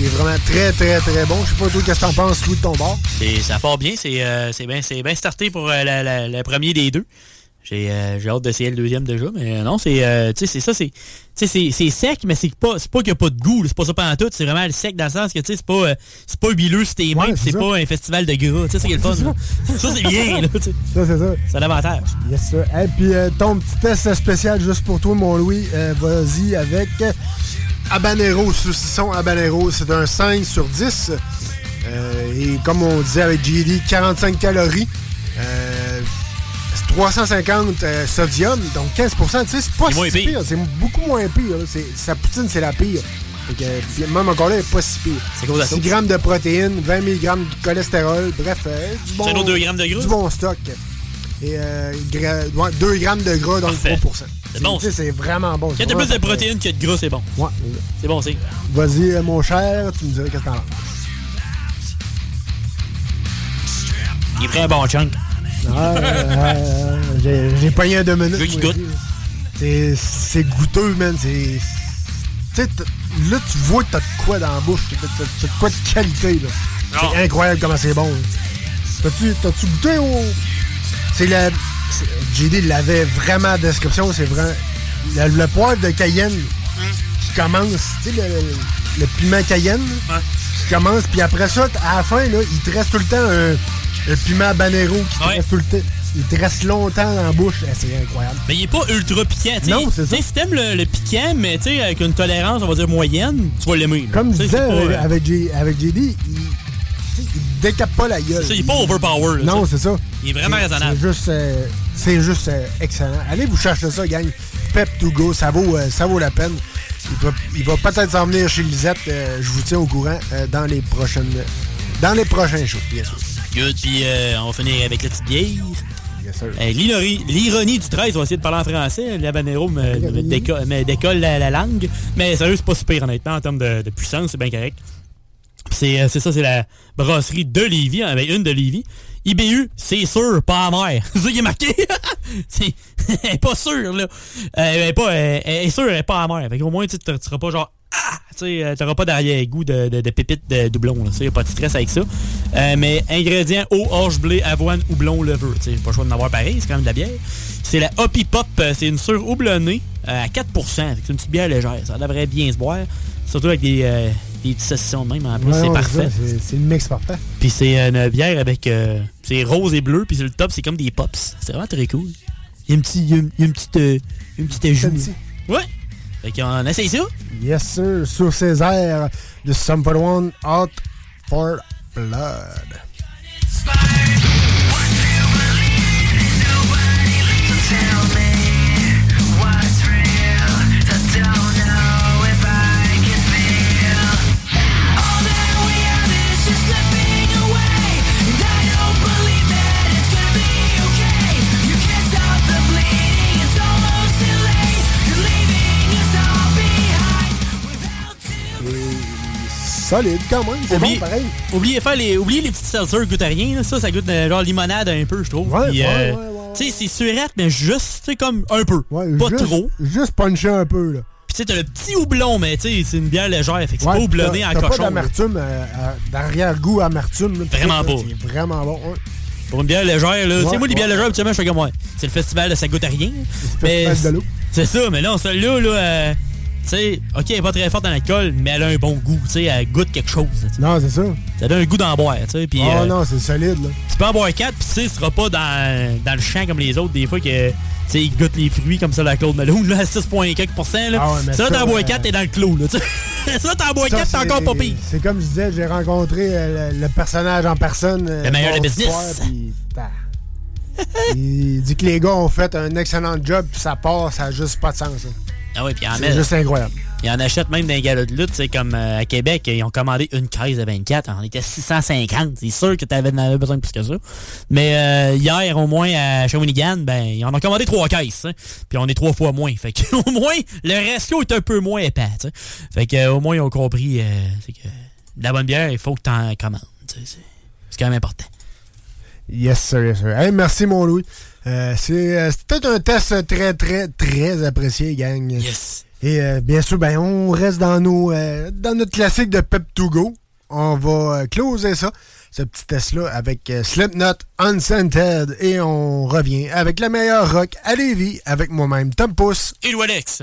C'est vraiment très, très, très bon. Je sais pas toi, qu'est-ce que t'en penses, Louis, de ton bord? C'est- Ça part bien, c'est euh, c'est bien c'est bien starté pour euh, la- la- le premier des deux. J'ai euh, hâte d'essayer le deuxième déjà, mais euh, non, c'est euh, c'est ça, c'est c'est sec, mais c'est pas pas qu'il n'y a pas de goût, c'est pas ça pendant tout, c'est vraiment le sec dans le sens que tu sais, c'est pas euh, c'est pas huileux sur tes mains, Ouais, puis c'est pas un festival de gras, tu sais, c'est qui est le fun. là. Ça c'est bien là. Ça, c'est ça. C'est l'avantage. Yes, sir. Et puis, ton petit test spécial juste pour toi, mon Louis. Vas-y avec Habanero, saucisson Habanero. C'est un 5 sur 10. Euh, et comme on disait avec GD, 45 calories. Euh, c'est 350 euh, sodium, donc 15 Tu sais, c'est pas si pire. pire. C'est beaucoup moins pire. Sa poutine, c'est la pire. Puis même encore là, elle est pas si pire. C'est cause de la 6 sauce. grammes de protéines, 20 mg de cholestérol. Bref, euh, du bon, C'est un autre 2 grammes de gras? Du bon stock. Et euh, gra- ouais, 2 grammes de gras, donc Parfait. 3 C'est bon, C'est vraiment bon. Quand t'as plus de protéines que de gras, c'est bon. Ouais. C'est bon, c'est. Vas-y, euh, mon cher, tu me dirais qu'est-ce que t'en penses. Il est prêt un bon chunk. Ah, euh, j'ai- J'ai pogné un deux minutes. Veux qu'il moi, goûte? C'est c'est goûteux, man. C'est. Tu sais, là, tu vois que t'as de quoi dans la bouche. T'as de quoi de qualité, là. Non. C'est incroyable comment c'est bon. T'as-tu t'as-tu goûté au. C'est la. JD l'avait vraiment en description. C'est vraiment. Le, le poivre de Cayenne qui commence. Tu sais, le, le piment Cayenne qui commence. Puis après ça, à la fin, là, il te reste tout le temps un, un piment habanero qui te Ouais. reste tout le temps. Il te reste longtemps la bouche. Eh, c'est incroyable. Mais il est pas ultra piquant. t'sais. Non, c'est ça. Si t'aimes le, le piquant, mais t'sais, avec une tolérance, on va dire moyenne, tu vas l'aimer. Comme je disais avec, euh, avec, J- avec JD, tu il décape pas la gueule. Ça, il est pas overpower, là, non, c'est ça. Il est vraiment raisonnable. C'est juste, euh, c'est juste euh, excellent. Allez vous chercher ça, gang. Pep to go, ça vaut, euh, ça vaut la peine. Il va, il va peut-être s'en venir chez Lisette. je vous tiens au courant dans les prochaines, dans les prochains shows, bien sûr. Good, puis on va finir avec la petite sir. Euh, L'ironie l'ironie du 13, on va essayer de parler en français. L'habanero me, me, déco- me décolle la, la langue. Mais sérieux, c'est pas super, honnêtement, en termes de, de puissance, c'est bien correct. Euh, c'est ça, c'est la brasserie de Lévis, hein, ben, une de Lévis. IBU, c'est sûr, pas amer. C'est ça qui est marqué. c'est pas sûr, là. Euh, elle est pas, elle, est sûre, elle est pas amère. Fait qu'au moins, tu seras pas genre, ah! Tu sais, euh, pas d'arrière-goût de, de, de de doublon, là. Y a pas de stress avec ça. Mais ingrédients, eau, orge, blé, avoine, houblon, levure. Tu sais, pas le choix d'en avoir pareil, c'est quand même de la bière. C'est la Hoppy Pop, c'est une sûre houblonnée à 4%. Fait que C'est une petite bière légère. Ça devrait bien se boire. Surtout avec des, euh, des saucissons de même. En plus, Ouais, c'est ouais, parfait. C'est le mix parfait. Puis c'est une bière avec. euh, c'est rose et bleu, puis sur le top, c'est comme des pops. C'est vraiment très cool. Il y a une petite. Une, a une petite. euh, une petite ajout. Ouais. Fait qu'on essaye ça. Yes, sir. Sur Césaire, de Sum 41, Out for Blood. Solide quand même, c'est bon Oubliez, pareil. oubliez, faire les, oubliez les petites seltzers goûtent à rien. là. Ça, ça goûte euh, genre limonade un peu, je trouve. Ouais, Puis, ouais, euh, ouais, Tu sais, c'est surette, mais juste, comme un peu. pas juste, trop. Juste puncher un peu, là. Puis tu sais, t'as le petit houblon, mais tu sais, c'est une bière légère. Fait que c'est pas houblonné en cochon. pas là. d'amertume, d'arrière-goût amertume. là, Vraiment là, pas. C'est vraiment bon, ouais. Pour une bière légère, là. tu sais, moi, les bières légères, habituellement, je fais comme, ouais, c'est le festival de ça goûte à rien. Mais festival de l'eau. c'est ça, mais là, celle-là, là, euh, tu sais, ok, elle est pas très forte dans l'alcool, mais elle a un bon goût. Tu sais, elle goûte quelque chose. tu. Non, c'est ça. Ça donne un goût d'en boire, tu sais. Oh euh, non, c'est solide, là. tu peux en boire 4, puis tu sais, ce sera pas dans, dans le champ comme les autres, des fois que. Tu sais, ils goûtent les fruits comme ça, la Claude Malone, là, à 6,4%. Là. Ah ouais, mais ça, t'en bois euh, 4, t'es dans le clos, là. tu sais. ça, t'en bois 4, t'es encore pas pire. C'est comme je disais, j'ai rencontré euh, le, le personnage en personne. euh, Le meilleur de business. soir, bah. Il dit que les gars ont fait un excellent job, puis ça part, ça a juste pas de sens. Ah puis en C'est juste incroyable. Ils en achètent même d'un galop de lutte, c'est comme euh, à Québec, ils ont commandé une caisse de 24, on était 650, c'est sûr que en avais besoin de plus que ça. Mais euh, hier, au moins, à Shawinigan, ben, ils en ont commandé trois caisses, hein. puis on est trois fois moins. Fait que au moins, le ratio est un peu moins épais, tu. Fait que euh, au moins, ils ont compris, c'est que de la bonne bière, il faut que t'en commandes, tu sais, c'est c'est quand même important. Yes, sir, yes, sir. Hey, merci, mon Louis. Euh, c'est euh, peut-être un test très, très, très apprécié, gang. Yes. Et euh, bien sûr, ben, on reste dans, nos, euh, dans notre classique de Pep to Go. On va closer ça, ce petit test-là, avec Slipknot Unscented. Et on revient avec le meilleur rock à Lévis, avec moi-même, Tom Pousse. Et Alex.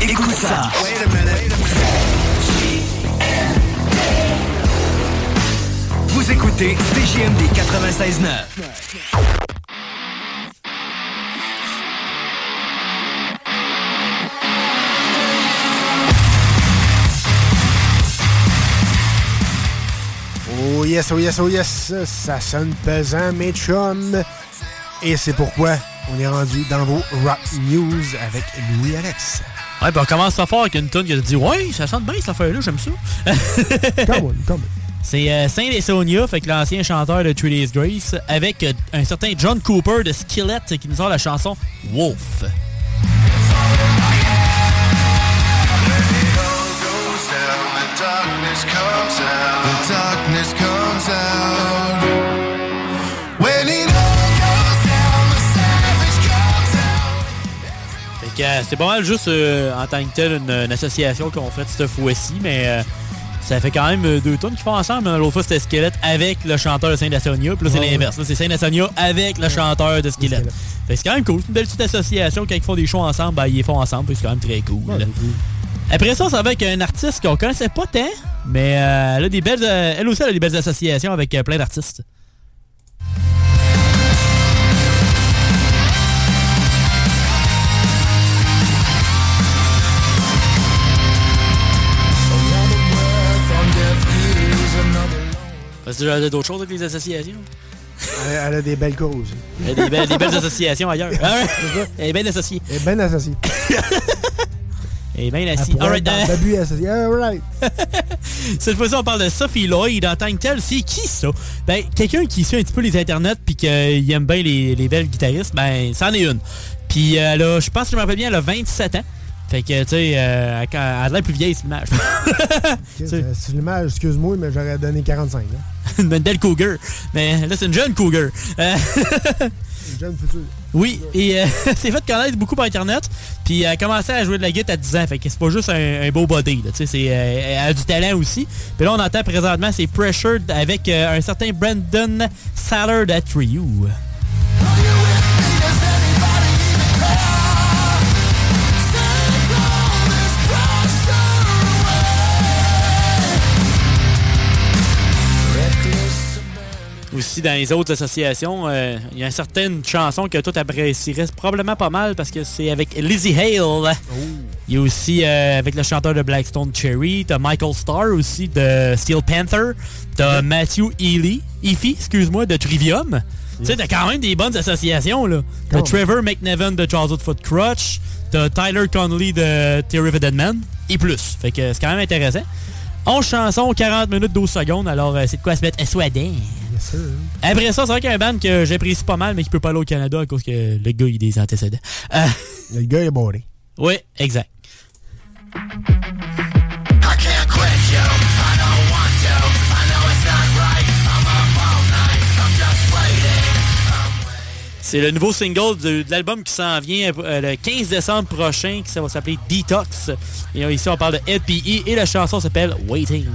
Écoute ça. Vous écoutez CJMD 96.9. Oh yes, oh yes, oh yes, ça sonne pesant, mes chums. Et c'est pourquoi on est rendu dans vos Rock News avec Louis-Alex. Ouais, ben on commence ça fort avec une tune qui a dit Ouais, ça chante bien cette affaire-là, j'aime ça. come on, come C'est euh, Saint et Sonia, fait que l'ancien chanteur de Three Days Grace, avec euh, un certain John Cooper de Skillet qui nous sort la chanson Wolf. The darkness comes out. Euh, c'est pas mal juste euh, en tant que tel une, une association qu'on fait cette fois-ci, mais euh, Ça fait quand même deux tonnes qu'ils font ensemble. L'autre fois, c'était Skelett avec le chanteur de Saint-Lasonia. Puis là, c'est Ouais, l'inverse. Là, c'est Saint-Lasonia avec le chanteur de. Fait que c'est quand même cool. C'est une belle petite association. Quand ils font des shows ensemble, ben, ils les font ensemble. c'est quand même très cool. Après ça, ça va avec un artiste qu'on connaissait pas tant, mais euh, elle, a des belles, elle aussi elle a des belles associations avec plein d'artistes. Parce que as d'autres choses avec les associations? Elle, elle a des belles causes. Elle a des belles, des belles associations ailleurs. Ah? Elle est bien associée. Elle est bien associée. Elle est bien assise. euh, associée. Alright. Cette fois-ci, on parle de Sophie Lloyd en tant que telle. C'est qui ça? Ben, quelqu'un qui suit un petit peu les internets puis qu'il aime bien les, les belles guitaristes, ben, c'en est une. Puis euh, elle a, je pense que je me rappelle bien, elle a 27 ans. Fait que, tu sais, euh, elle a l'air plus vieille, c'est l'image. Ok, euh, C'est l'image, excuse-moi, mais j'aurais donné 45. Là. une belle cougar. Mais là, c'est une jeune cougar. Euh, Une jeune future. Oui, et euh, c'est fait connaître beaucoup par Internet. Puis elle a commencé à jouer de la guitare à 10 ans. Fait que c'est pas juste un, un beau body. Là, tu sais, c'est, euh, elle a du talent aussi. Puis là, on entend présentement, c'est Pressured avec un certain Brandon Sallard at Ryu. Aussi, dans les autres associations, euh, il y a une certaine chanson que toi t'apprécierais probablement pas mal parce que c'est avec Lizzie Hale. Il y a aussi euh, avec le chanteur de Blackstone Cherry, t'as Michael Starr aussi de Steel Panther, t'as Matthew Ely, Effie, excuse-moi, de Trivium. Tu sais, t'as quand même des bonnes associations, là. T'as Trevor McNevin de Charles Foot Crutch, t'as Tyler Connolly de Theory of a Dead Man, et plus. Fait que c'est quand même intéressant. 11 chansons, 40 minutes, 12 secondes, alors euh, c'est de quoi se mettre SOADin. Après ça, c'est vrai qu'il y a un band que j'apprécie pas mal, mais qui peut pas aller au Canada à cause que le gars, il a des antécédents. Euh, Le gars est boré. oui, exact. C'est le nouveau single de, de l'album qui s'en vient euh, le 15 décembre prochain, qui ça va s'appeler Detox. Et ici, on parle de LPE et la chanson s'appelle Waiting.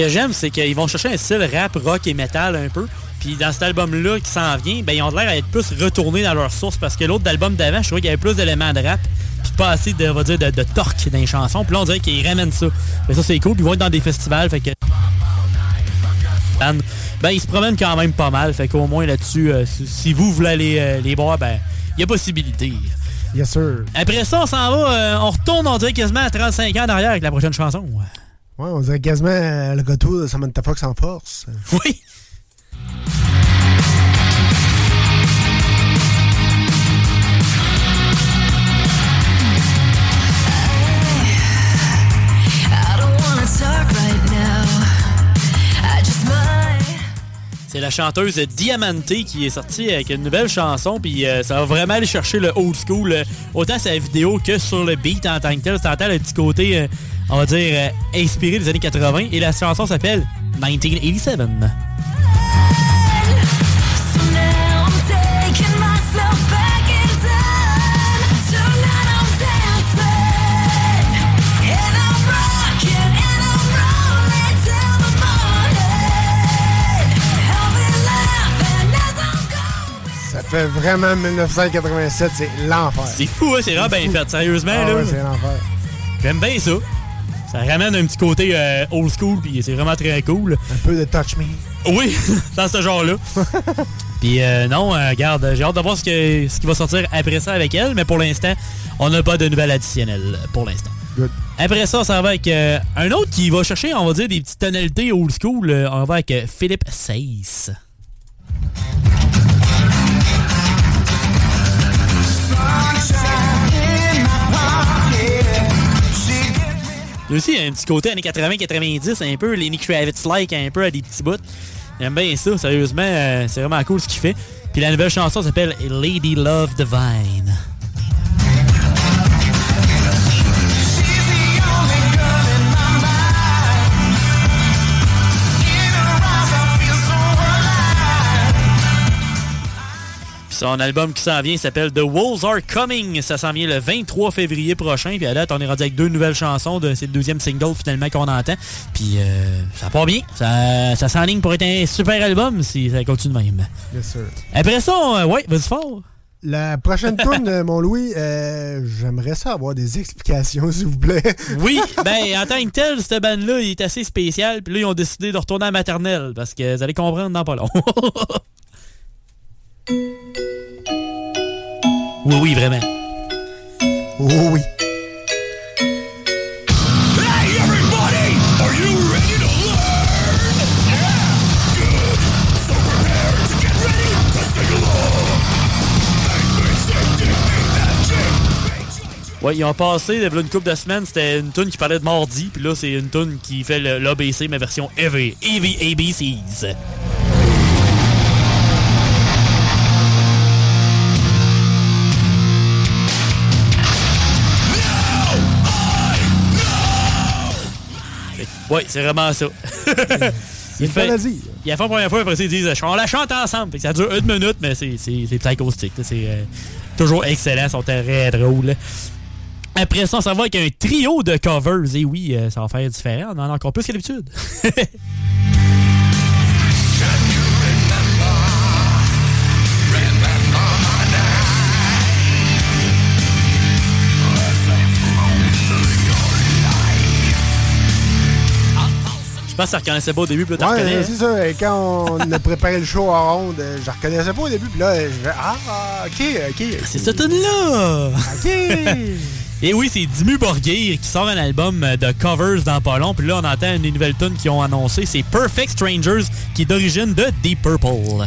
Que j'aime, c'est qu'ils vont chercher un style rap, rock et metal un peu. Puis dans cet album-là qui s'en vient, ben, ils ont l'air à être plus retournés dans leur source parce que l'autre album d'avant, je trouvais qu'il y avait plus d'éléments de rap puis pas assez de, va dire, de, de torque dans les chansons. Puis là, on dirait qu'ils ramènent ça. Mais ça, c'est cool. Puis ils vont être dans des festivals, fait que... Ben, ils se promènent quand même pas mal. Fait qu'au moins là-dessus, euh, si, si vous voulez aller euh, les voir, ben, il y a possibilité. Yes, sir. Après ça, on s'en va, euh, on retourne, on dirait quasiment à 35 ans derrière avec la prochaine chanson. Ouais, on dirait quasiment euh, le retour de Samantha Fox en force. Oui. C'est la chanteuse Diamante qui est sortie avec une nouvelle chanson, puis euh, ça va vraiment aller chercher le old school, euh, autant la vidéo que sur le beat en tant que tel. T'entends le petit côté, euh, on va dire, euh, inspiré des années 80, et la chanson s'appelle 1987. So now I'm taking myself back in time. Tonight I'm dancing. And I'm rocking and I'm rolling till the morning. I'll be laughing as I'm Ça fait vraiment 1987, c'est l'enfer. C'est fou, hein, c'est vraiment bien fait, sérieusement. Ah là. ouais, c'est l'enfer. J'aime bien ça ça ramène un petit côté euh, old school, puis c'est vraiment très cool. Un peu de touch me. Oui, dans ce genre-là. puis euh, non, euh, regarde, j'ai hâte de voir ce, qui va sortir après ça avec elle, mais pour l'instant, on n'a pas de nouvelles additionnelles pour l'instant. Good. Après ça, ça va avec un autre qui va chercher, on va dire, des petites tonalités old school. on va avec Philippe 6. Lui aussi, il a un petit côté années 80-90, un peu, Lenny Kravitz-like, un peu, à des petits bouts. J'aime bien ça, sérieusement, euh, c'est vraiment cool ce qu'il fait. Puis la nouvelle chanson s'appelle Lady Love Divine. Son album qui s'en vient s'appelle The Wolves Are Coming. Ça s'en vient le 23 février prochain. Puis à date, on est rendu avec deux nouvelles chansons. de C'est le deuxième single finalement qu'on entend. Puis euh, ça part bien. Ça, ça s'enligne pour être un super album si ça continue de même. Bien sûr. Après ça, on- euh, ouais, vas-y fort. La prochaine tune, euh, mon Louis, euh, j'aimerais ça avoir des explications, s'il vous plaît. Oui, ben en tant que tel, cette bande-là, il est assez spécial. Puis là, ils ont décidé de retourner à la maternelle parce que vous allez comprendre dans pas long. oui, oui, vraiment. Oh oui. Hey everybody, are you ready to learn? Yeah, good. So prepare to get ready to sing along. Make me safety, magic. Ouais, ils ont passé, il y a une couple de semaines, c'était une tune qui parlait de mardi, puis là, c'est une tune qui fait le- l'ABC, mais version EV, EV ABCs. Fait Ouais, c'est vraiment ça. De dire. Il a fait la première fois, après ça, ils disent on la chante ensemble. Fait que ça dure une minute, mais c'est c'est- c'est euh, toujours excellent, ils sont très drôles. Après ça, on s'en va avec un trio de covers. Et oui, euh, ça va faire différent. On en a encore plus que d'habitude. pense que ça reconnaissait pas au début, puis là, tu Ouais, reconnais. c'est ça. et Quand on a préparé le show en ronde, euh, je reconnaissais pas au début. Puis là, je vais Ah, ok, ok. C'est cette tune-là! Ok! Et oui, c'est Dimmu Borgir qui sort un album de covers dans pas long. Puis là, on entend une des nouvelles tunes qu'ils ont annoncé. C'est Perfect Strangers, qui est d'origine de Deep Purple.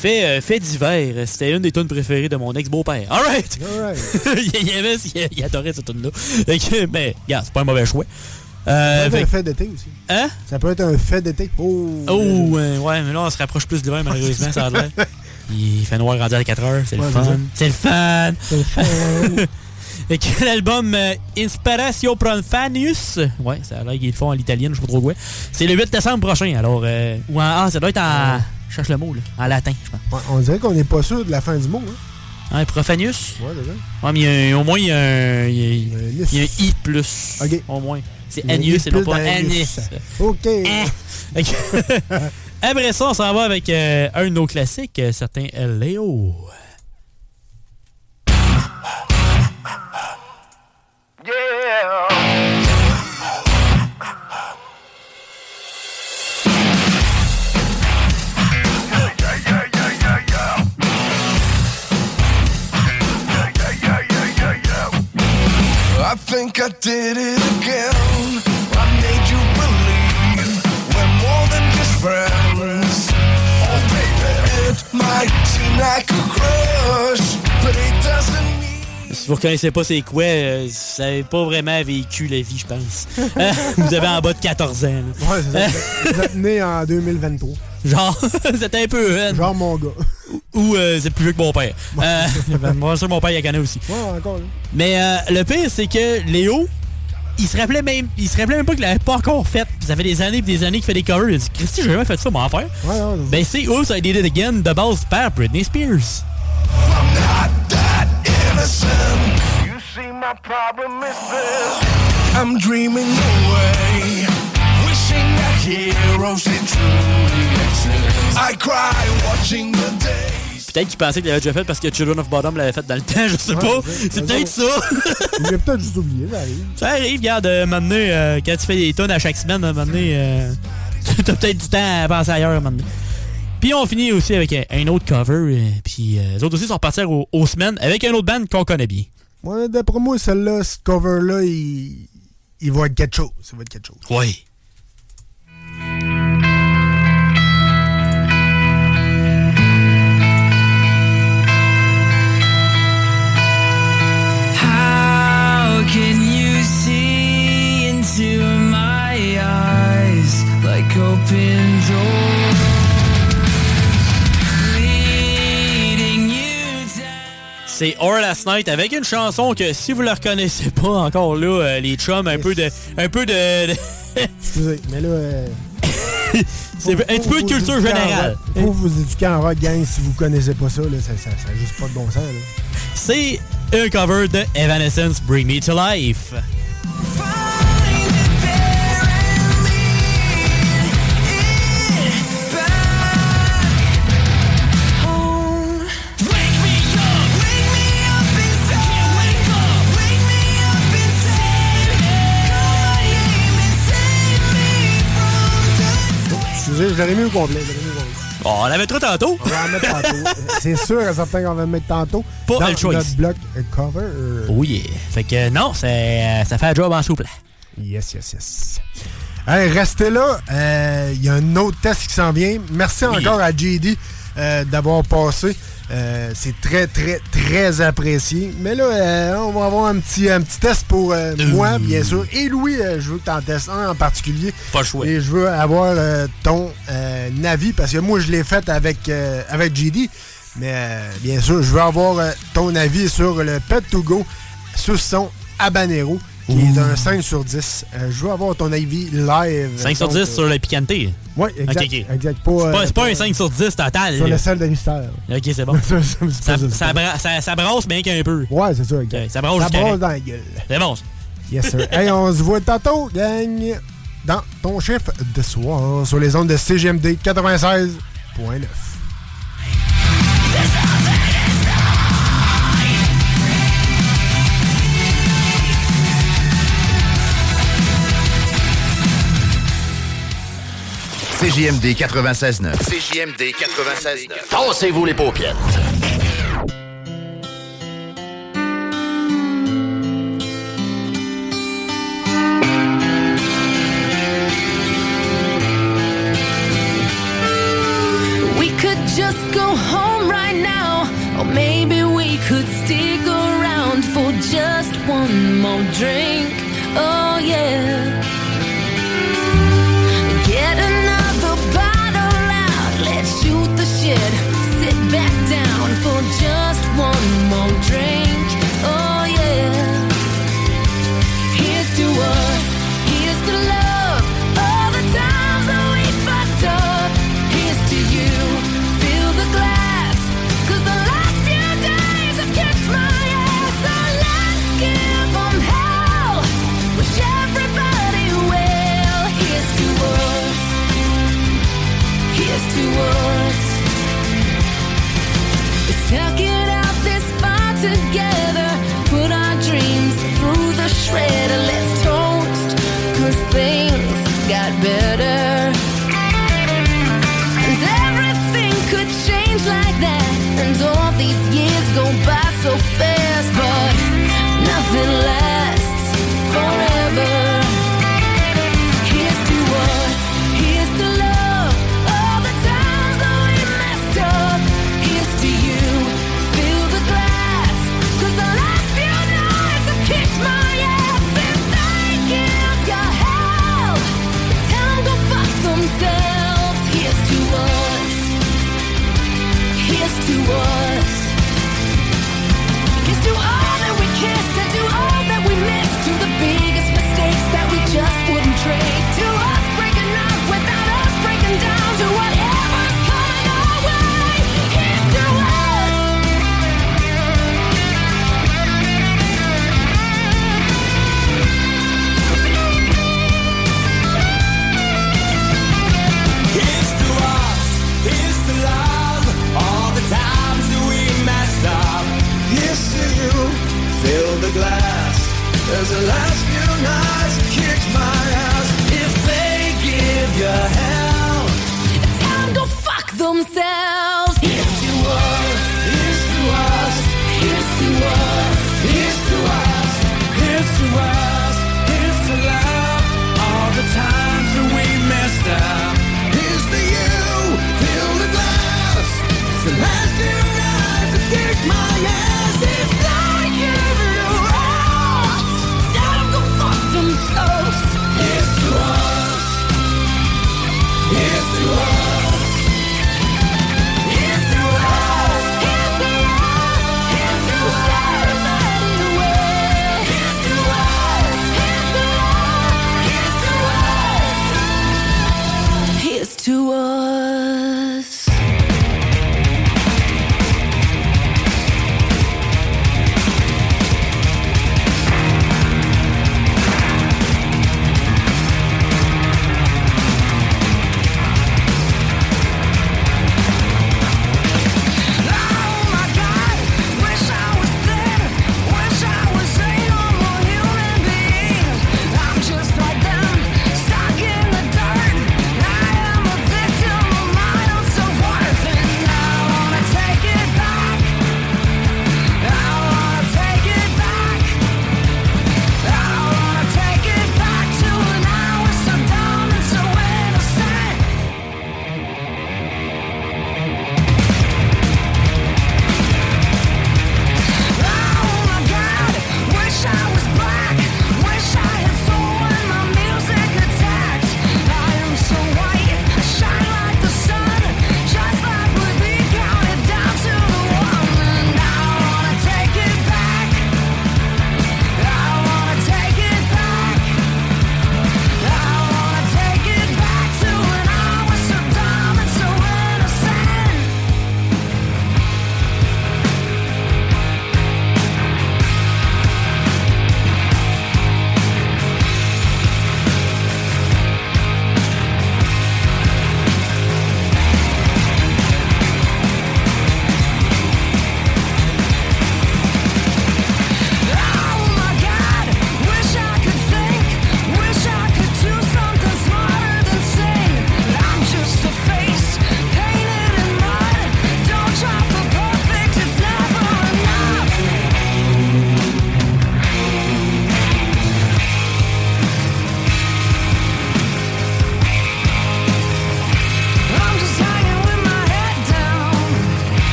Fait, euh, fait divers, c'était une des tunes préférées de mon ex-beau-père. Alright! il, avait, il, il adorait cette tune-là. Mais, regarde, c'est pas un mauvais choix. Euh, Ça peut fait- être un fait d'été aussi. Hein? Ça peut être un fait d'été. Oh! Oh, ouais, ouais, mais là, on se rapproche plus de l'hiver, malheureusement, ça a l'air. Il fait noir rendu à 4 heures, c'est Ouais, le fun. C'est le fun! C'est le fun! Et que l'album euh, Inspiratio Profanius, ouais, ça a l'air qu'ils le font en l'italien, je sais pas trop quoi. C'est le 8 décembre prochain, alors. euh, ou en, ah, ça doit être en. Je cherche le mot, là. En latin, je pense. Ouais, on dirait qu'on n'est pas sûr de la fin du mot. Hein? Hein, Profanius? Ouais, déjà. Ouais, mais y a au moins, il y a un. Il y a, il y a un I plus. Ok. Au moins. C'est Il y a un Anius I et non pas. Anis. OK. Que- Après ça, on s'en va avec euh, un de nos classiques, euh, certain Léo. I think I did it again. I made you believe we're more than just friends. Oh, baby, it might seem like a crush, but it doesn't. Si vous reconnaissez pas c'est quoi, euh, vous avez pas vraiment vécu la vie, je pense. Euh, vous avez en bas de 14 ans. là. Ouais, c'est ça. Vous êtes né en 2023. Genre, vous êtes un peu jeune. Genre mon gars. Ou euh, c'est plus vieux que mon père. Euh, moi, sûr que mon père, il la connaît aussi. Ouais, encore. là. Mais euh, le pire, c'est que Léo, il se rappelait même, il se rappelait même pas qu'il l'avait pas encore fait. Puis ça fait des années et des années qu'il fait des covers. Il a dit, Christy, j'ai jamais fait ça, m'en faire. Ouais, ouais, Ben c'est Oops, I Did It Again de base par Britney Spears. My problem is this. I'm dreaming away, wishing that heroes they truly exist. I cry watching the days. Peut-être qu'il pensait qu'il l'avait déjà fait parce que Children of Bottom l'avait fait dans le temps, je sais Ouais, pas. c'est- peut-être ça. ça. Il a peut-être juste oublié, ça arrive. Ça arrive, regarde, euh, maintenant, euh, quand tu fais des tonnes à chaque semaine, à un moment donné, euh, t'as peut-être du temps à penser ailleurs, à un moment donné. Puis on finit aussi avec un autre cover, euh, puis euh, les autres aussi sont repartis aux, aux semaines avec un autre band qu'on connaît bien. Ouais, d'après moi, celle-là, ce cover-là, il... il va être quelque chose. Ça va être quelque chose. Oui. C'est Our Last Night avec une chanson que si vous la reconnaissez pas encore là, euh, les chums, un peu de. Un peu de. de- Excusez, mais là. euh, C'est un petit peu de culture générale. rock. Faut vous éduquer en rock, gang, si vous connaissez pas ça, là, ça, ça, ça a juste pas de bon sens. C'est un cover de Evanescence Bring Me to Life. Je l'aurais mis au complet. Bon, on l'avait trop tantôt. On va en mettre tantôt. C'est sûr et certain qu'on va le mettre tantôt. Pas dans le choix. notre bloc euh, cover. euh, Oh. Fait que non, c'est, euh, ça fait un job en souple. Yes, yes, yes. Hey, restez là. Euh, Il y a un autre test qui s'en vient. Merci encore à JD euh, d'avoir passé. Euh, c'est très, très, très apprécié. Mais là, euh, on va avoir un petit, un petit test pour euh, moi, bien sûr. Et Louis, je veux que tu en testes un en particulier. Pas choix. Et je veux avoir ton avis, parce que moi, je l'ai fait avec, avec JD. Mais bien sûr, je veux avoir ton avis sur le Pet to Go sur son Habanero, qui est un 5 sur 10. Euh, je veux avoir ton avis live. 5 sur Donc, 10 euh, sur le piquanté. Oui, exact. Ok, ok. exact. Pas, C'est pas, euh, c'est pas un 5 sur 10 total. Sur le sel de mystère. Ok, c'est bon. Ça, ça, ça, bra- ça- ça brasse bien qu'un peu. Ouais, c'est ça. ça brasse brasse dans la gueule. C'est bon. Yes, sir. hey, on se voit tantôt, gang, dans ton chiffre de soir sur les ondes de CGMD 96.9. CJMD 96.9. CJMD 96.9. Tassez-vous les paupières. We could just go home right now, or maybe we could stick around for just one more drink. Just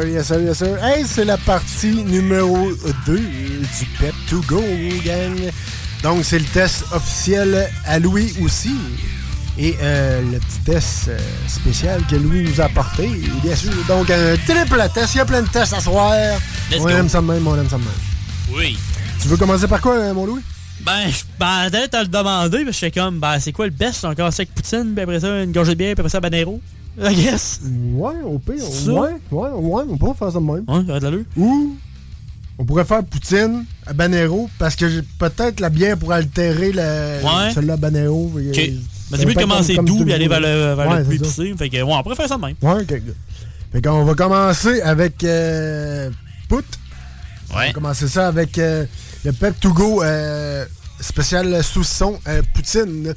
sir, yes sir, yes sir. Hey, c'est la partie numéro 2 du Pep to Go, gang. Donc, c'est le test officiel à Louis aussi. Et euh, le petit test euh, spécial que Louis nous a apporté, bien sûr. Donc, un triple test. Il y a plein de tests à soir. Let's on go. aime ça de même, on aime ça de même. Oui. Tu veux commencer par quoi, mon Louis? Ben, je m'attendais à le demander, mais je fais comme, ben, c'est quoi le best? Encore avec Poutine, puis après ça, une gorgée de bière, puis après ça, Banero. I guess. Ouais, au pire. Ça? Ouais, ouais, ouais, on pourrait faire ça de même. Ouais, ça va de l'allure. Ou on pourrait faire Poutine à Banero parce que j'ai peut-être la bière pour altérer Ouais. celle-là à Banero. Ok. Ben, c'est mieux de commencer doux et aller vers le, vers le plus épicé. Fait que, ouais, on pourrait faire ça de même. Ouais, ok. Fait qu'on va commencer avec euh, Pout. On va Ouais. commencer ça avec euh, le Pep to Go euh, spécial saucisson euh, Poutine.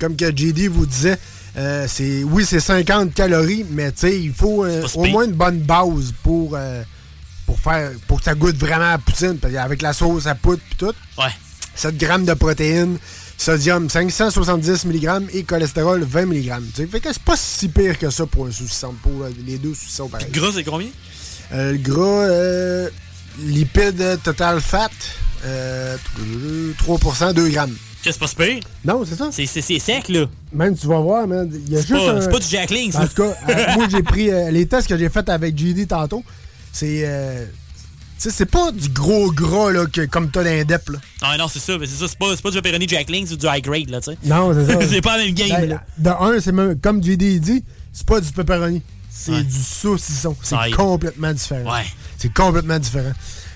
Comme que JD vous disait, euh, c'est oui, c'est 50 calories, mais tu sais, il faut euh, au moins une bonne base pour, euh, pour faire pour que ça goûte vraiment à Poutine. Parce qu'avec la sauce à poudre et tout. Ouais. 7 grammes de protéines, sodium 570 mg et cholestérol 20 mg. Tu sais, fait que c'est pas si pire que ça pour un saucisson pour les deux saucissons pareils. Gras, c'est combien? Le gras, lipides total fat, euh, 3%, 2 grammes. Que c'est pas super. Non, c'est ça. C'est sec, là. Même, tu vas voir, man, il y a C'est juste pas- un- c'est pas du Jack Links, En tout cas, euh, moi, j'ai pris euh, les tests que j'ai faits avec JD tantôt. C'est... euh, c'est pas du gros gras, là, que, comme t'as dans les DEP, là. Ah non, c'est ça. mais C'est ça. C'est pas, c'est pas du pepperoni Jack Links ou du high grade, là, tu sais. Non, c'est ça. c'est pas la même game, Ben, là. De un, c'est même, comme JD dit, c'est pas du pepperoni. C'est Ouais. du saucisson. C'est complètement différent. Ouais. C'est complètement différent.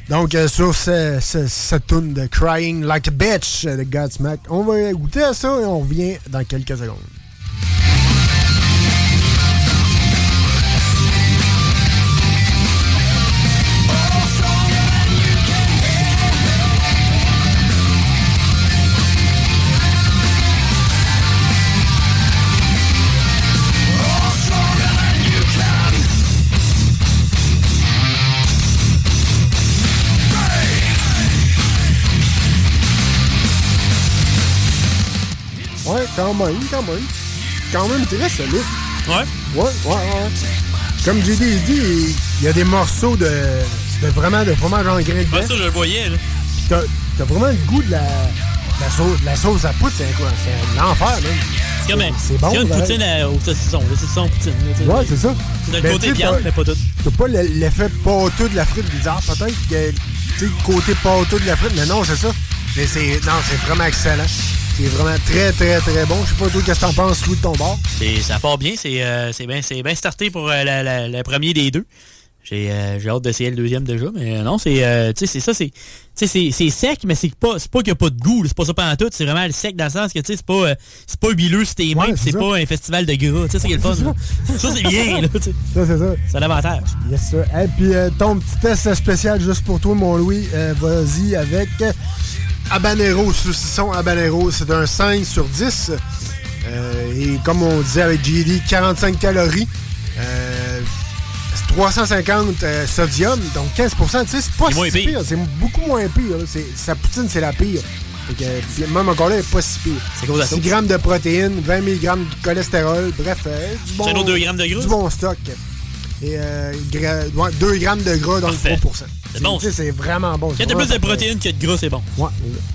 Donc, euh, sur ce- ce- cette tune de Crying Like a Bitch de Godsmack, on va goûter à ça et on revient dans quelques secondes. Quand même, quand même. Quand même très solide. Ouais. Ouais, ouais, ouais. Comme JD il dit, il y a des morceaux de, de vraiment de fromage en grain dedans. Ouais, ça, je le voyais, là. T'as t'as vraiment le goût de la, la, sauce, la sauce à c'est quoi? C'est l'enfer, même. C'est comme un- C'est bon, c'est une poutine à- au saucisson. Le saucisson poutine. là. Ouais, c'est ça. C'est le Mais côté viande, mais pas tout. T'as pas le- l'effet pâteux de la frite bizarre. Peut-être que, tu sais, le côté pâteux de la frite, mais non, c'est ça. Mais c'est, non, c'est vraiment excellent. C'est vraiment très, très, très bon. Je sais pas toi, qu'est-ce que t'en penses, Louis, de ton bord? Ça part bien. C'est euh, bien bien starté pour euh, la- la- le premier des deux. J'ai euh, hâte d'essayer le deuxième déjà. Mais euh, non, c'est euh, ça. c'est c'est sec, mais c'est pas, pas qu'il n'y a pas de goût. C'est pas ça pendant tout. C'est vraiment le sec dans le sens que tu sais, c'est pas, euh, c'est pas huileux sur tes mains. Ouais, puis c'est ça. pas un festival de gras. Tu sais, c'est qui est le fun. Ça, c'est bien. là. Ça, c'est ça. C'est l'avantage. Yes, sir. Et puis, ton petit test spécial juste pour toi, mon Louis. Vas-y avec Habanero, saucisson Habanero. C'est un 5 sur 10. Euh, et comme on disait avec JD, 45 calories. Euh, c'est 350 euh, sodium, donc 15 Tu sais, c'est pas si pire. pire. C'est beaucoup moins pire. Sa poutine, c'est la pire. Que, puis même encore là, elle est pas si pire. C'est cause de la 6 sauce. grammes de protéines, 20 mg de cholestérol. Bref, euh, du bon, C'est un autre 2 grammes de gras? du bon stock. Et euh, gra- ouais, 2 grammes de gras, donc Parfait. 3 C'est bon, C'est vraiment bon. Quand t'as plus de protéines que de gras, c'est bon. Ouais.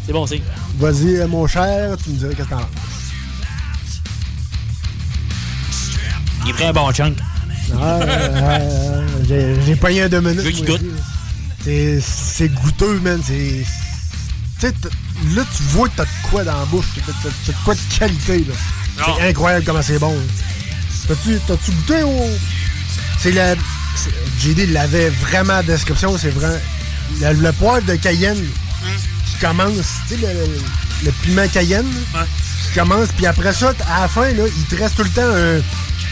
C'est bon, c'est. Vas-y, euh, mon cher, tu me dirais qu'est-ce que t'en. Il est prêt un bon chunk. Ah, euh, j'ai- J'ai pogné un deux minutes. Je veux qu'il moi, goûte. aussi. C'est- goûteux, man. C'est. Tu sais, là, tu vois que t'as de quoi dans la bouche. T'as de quoi de qualité, là. C'est incroyable comment c'est bon. t'as-tu goûté au. C'est la. JD l'avait vraiment en description. C'est vraiment. Le, le poivre de Cayenne qui commence. Tu sais, le, le- le piment Cayenne. Qui commence, puis après ça, à la fin, là, il te reste tout le temps un,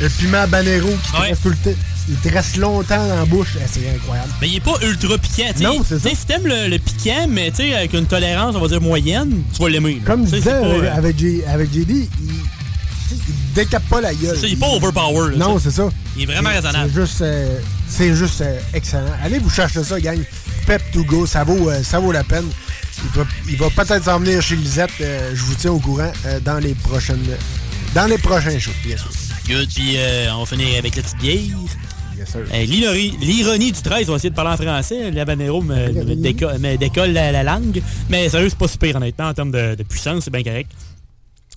un piment habanero qui te reste tout le temps. Il te reste longtemps dans la bouche. Eh, c'est incroyable. Mais il est pas ultra piquant. tu sais. Non, c'est ça. Si t'aimes le, le piquant, mais tu sais, avec une tolérance, on va dire moyenne, tu vas l'aimer. Comme je sais, disais euh, avec, J- avec JD, il, il décape pas la gueule. Ça, il est pas overpower, là, Non, c'est ça. Il est vraiment raisonnable. C'est juste, euh, c'est juste euh, excellent. Allez vous chercher ça, gang. Pep to go, ça vaut, euh, ça vaut la peine. Il va, il va peut-être s'en venir chez Lisette. euh, je vous tiens au courant dans les prochaines, dans les prochains shows, bien sûr. Good, puis on va finir avec la petite bière. Euh, L'ironie l'ironie du 13, on va essayer de parler en français. L'habanero me, me déco- me décolle la, la langue. Mais sérieux, c'est pas super honnêtement en termes de, de puissance, c'est bien correct.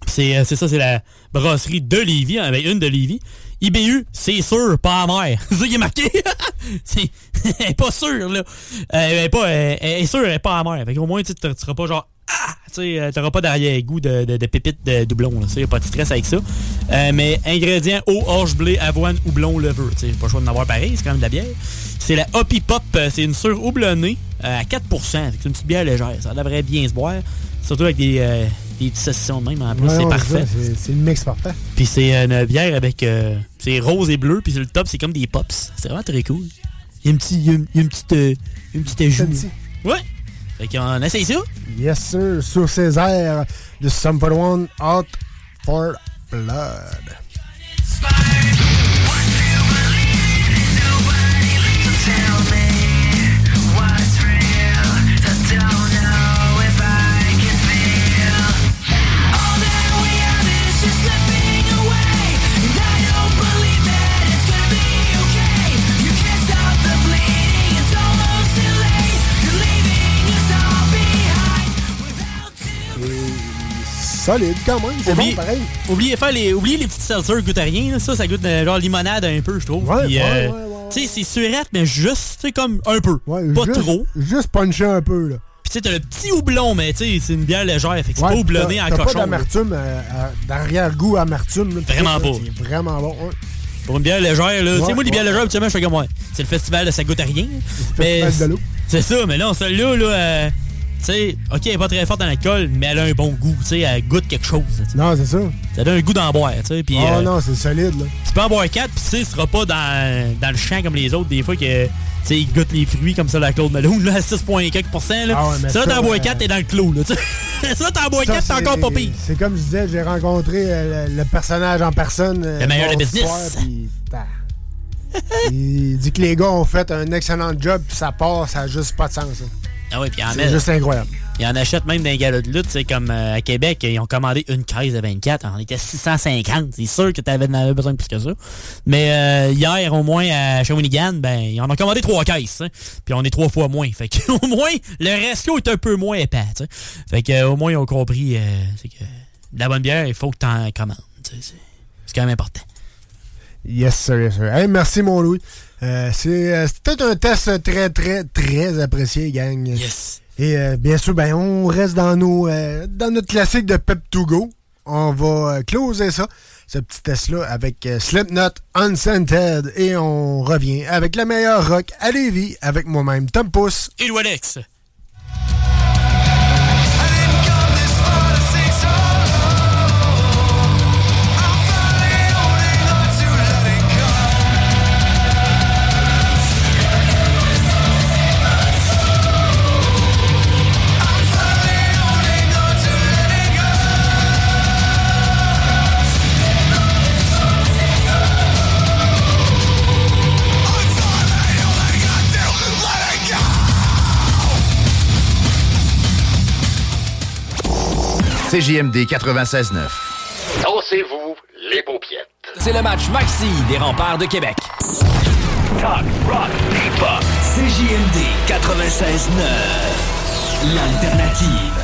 C'est ça, c'est la brasserie de Lévis, une de Lévis. IBU, c'est sûr, pas amer. C'est ça qui est marqué. c'est pas sûr, là. Euh, elle est pas, elle, elle est sûre, elle est pas amère. Fait qu'au moins, tu seras pas genre, ah, tu sais, euh, pas d'arrière-goût de, de, de de doublon, là. Ça, y a pas de stress avec ça. Euh, mais ingrédients, eau, orge, blé, avoine, houblon, levure. Tu pas le choix d'en avoir pareil, c'est quand même de la bière. C'est la Hoppy Pop, euh, c'est une sure houblonnée euh, à 4%. Fait que C'est une petite bière légère. Ça devrait bien se boire. Surtout avec des, euh, des petits saucissons de même. En plus, Ouais, c'est parfait. C'est le mix parfait. Puis c'est une bière avec. euh, c'est rose et bleu, puis sur le top, c'est comme des pops. C'est vraiment très cool. Il y a une, petite- il y a une, une petite. euh, une petite ajout. Petit. Ouais. Fait qu'on essaye ça. Yes, sir. Sur ces airs de Sum 41 Out for Blood. Solide quand même. C'est bon Oubliez, pareil. oubliez, faire les, oubliez les petites seltzers goûtent à rien. là. Ça, ça goûte euh, genre limonade un peu, je trouve. Ouais, Puis, ouais, euh, ouais, ouais, Tu sais, c'est surette, mais juste, tu comme un peu. pas juste, trop. Juste puncher un peu, là. Puis tu sais, t'as le petit houblon, mais tu sais, c'est une bière légère. Fait que c'est pas houblonné en cochon. pas là. d'amertume, euh, d'arrière-goût amertume. là. Vraiment pas. C'est vraiment bon. ouais. Pour une bière légère, là. tu sais, moi, les bières légères, habituellement, je fais comme moi. C'est le festival de ça goûte à rien. Mais festival de l'eau. C'est ça, mais là, celle-là, là, euh, tu sais, ok, elle est pas très forte dans l'alcool, mais elle a un bon goût. Tu sais, elle goûte quelque chose. Non, c'est ça. Ça donne un goût d'en boire, tu sais. Oh euh, non, c'est solide, là. tu peux en boire 4, puis tu sais, ce sera pas dans, dans le champ comme les autres, des fois que. Tu sais, ils goûtent les fruits comme ça, la Claude Malone, là, à 6,4%. Là. Ah ouais, mais ça, t'en bois euh, 4, t'es dans le clos, là. tu sais. ça, t'en bois 4, t'es encore pas pire. C'est comme je disais, j'ai rencontré euh, le, le personnage en personne. euh, Le meilleur de business. soir, bah, Il dit que les gars ont fait un excellent job, puis ça part, ça a juste pas de sens. Ah puis en C'est juste incroyable. Ils en achètent même les galas de lutte, c'est comme euh, à Québec, ils ont commandé une caisse de 24, on était 650, c'est sûr que t'avais avais besoin de plus que ça. Mais euh, hier, au moins, à Shawinigan, ben, ils en ont commandé trois caisses, hein. puis on est trois fois moins. Fait que, au moins, le ratio est un peu moins épais, tu. Fait que, euh, au moins, ils ont compris, c'est que de la bonne bière, il faut que t'en commandes, tu sais, c'est- c'est quand même important. Yes, sir, yes, sir. Hey, merci, mon Louis. Euh, c'est euh, peut-être un test très, très, très apprécié, gang. Yes. Et euh, bien sûr, ben, on reste dans nos euh, dans notre classique de Pep to Go. On va closer ça, ce petit test-là, avec euh, Slipknot Unscented. Et on revient avec le meilleur rock à Lévis, avec moi-même, Tom Pousse. Et Alex. CJMD 96.9. Dansez-vous les paupiètes. C'est le match Maxi des remparts de Québec. Talk, rock, hip-hop. CJMD 96.9. L'alternative.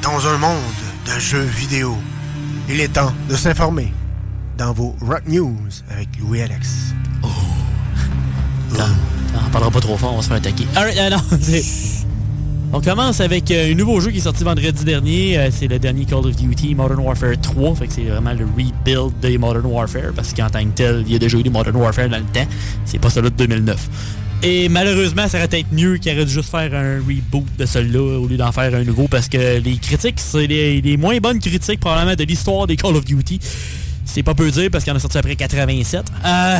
Dans un monde de jeux vidéo, il est temps de s'informer dans vos Rock News avec Louis Alex. On parlera pas trop fort, on va se faire attaquer. Alright, euh, non, On commence avec euh, un nouveau jeu qui est sorti vendredi dernier. Euh, c'est le dernier Call of Duty Modern Warfare 3. Fait que c'est vraiment le rebuild des Modern Warfare. Parce qu'en tant que tel, il y a déjà eu des Modern Warfare dans le temps. C'est pas celui de 2009. Et malheureusement, ça aurait été mieux qu'il aurait dû juste faire un reboot de celui-là au lieu d'en faire un nouveau. Parce que les critiques, c'est les, les moins bonnes critiques probablement de l'histoire des Call of Duty. C'est pas peu dire parce qu'il en a sorti après 87. Euh,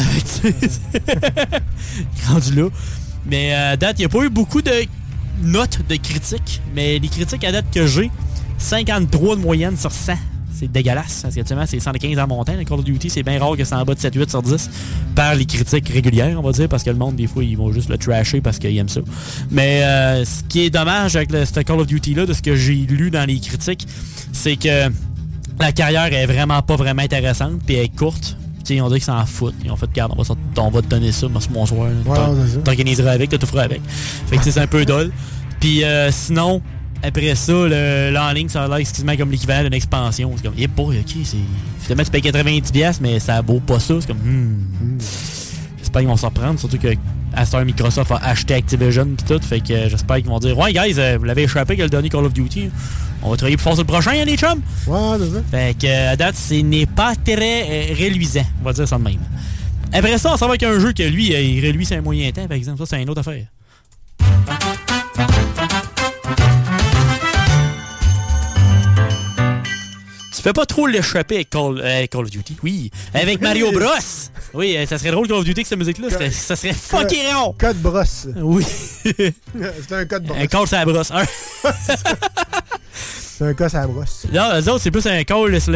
rendu là. Mais euh, à date, il n'y a pas eu beaucoup de notes de critiques. Mais les critiques à date que j'ai, 53 de moyenne sur 100. c'est dégueulasse. Parce qu'actuellement, c'est 115 en montant. Le Call of Duty, c'est bien rare que c'est en bas de 7-8 sur 10 par les critiques régulières, on va dire, parce que le monde, des fois, ils vont juste le trasher parce qu'ils aiment ça. Mais euh, ce qui est dommage avec le, ce Call of Duty-là, de ce que j'ai lu dans les critiques, c'est que la carrière est vraiment pas vraiment intéressante, puis elle est courte. Tu sais, on dirait qu'ils s'en foutent. Ils ont fait, regarde, on va, on va te donner ça, moi, c'est mon. Ouais, ça. T'organiseras avec, t'as tout feras avec. Fait que tu c'est un peu dole. Puis euh, sinon, après ça, le, là, en ligne, ça a l'air excusez-moi comme l'équivalent d'une expansion. C'est comme, eh boy, ok, c'est. Finalement, tu payes 90$, mais ça vaut pas ça. C'est comme, hmm. J'espère qu'ils vont s'en reprendre, surtout que heure, Microsoft a acheté Activision pis tout. Fait que euh, j'espère qu'ils vont dire, ouais, guys, euh, vous l'avez échappé que le dernier Call of Duty. On va travailler plus fort sur le prochain, hein, les chums? Ouais, c'est ça. Fait que, euh, à date, ce n'est pas très euh, reluisant. On va dire ça de même. Après ça, on s'en va avec un jeu que lui, euh, il reluise un moyen temps, par exemple. Ça, c'est une autre affaire. Tu fais pas trop l'échapper avec Call, euh, Call of Duty. Oui. Avec Mario Bros. Oui, ça serait drôle Call of Duty avec cette musique-là. Ça serait- Ça serait fucking rond. Code brosse. Oui. c'est un code brosse. Un call sur la brosse. C'est un cas à la brosse. Non, les autres, c'est plus un call sur,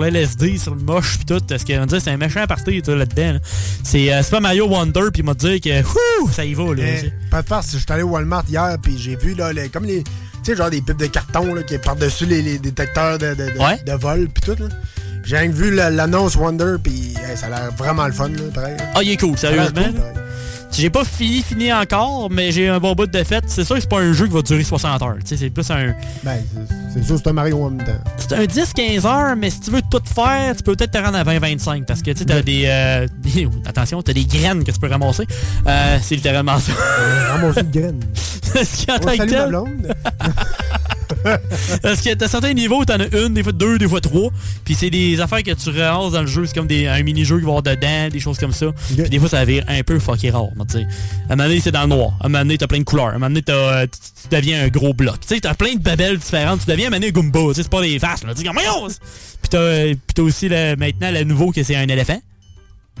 l'LSD, sur le moche pis tout. Parce qu'on que c'est un méchant party toi, là-dedans. là. C'est euh, c'est pas Mario Wonder pis il m'a dit que wouh, ça y va là. Eh, pas de farce, je suis allé au Walmart hier puis j'ai vu là, les- comme les. Tu sais, genre des pipes de carton là, qui est par-dessus les, les détecteurs de, de, de, Ouais. de vol puis tout. là. J'ai vu la- l'annonce Wonder puis hey, ça a l'air vraiment le fun, là, pareil. Ah, il est cool, sérieusement. J'ai pas fini, fini encore, mais j'ai un bon bout de fête. C'est sûr que c'est pas un jeu qui va durer 60 heures. Tu sais, c'est plus un. Ben, c'est- sûr, c'est un Mario en même temps. C'est un 10-15 heures, mais si tu veux tout faire, tu peux peut-être te rendre à 20-25 parce que tu t'as des, euh, des- Attention, t'as des graines que tu peux ramasser. Euh, c'est littéralement ça. Ramasser de graines. Ce qui en On tant que Parce que t'as certains niveaux, t'en as une, des fois deux, des fois trois. Puis c'est des affaires que tu ramasses dans le jeu. C'est comme des, un mini-jeu qui va avoir dedans, des choses comme ça. Puis des fois, ça vire un peu fucké rare. moi, tu sais. À un moment donné, c'est dans le noir. À un moment donné, t'as plein de couleurs. À un moment donné, t'as, euh, tu, tu deviens un gros bloc. Tu sais, t'as plein de babelles différentes. Tu deviens à un moment donné un Goomba. Tu sais, c'est pas des faces. Là. Tu dis, comme! Puis t'as, euh, puis t'as aussi le- maintenant le nouveau que c'est un éléphant.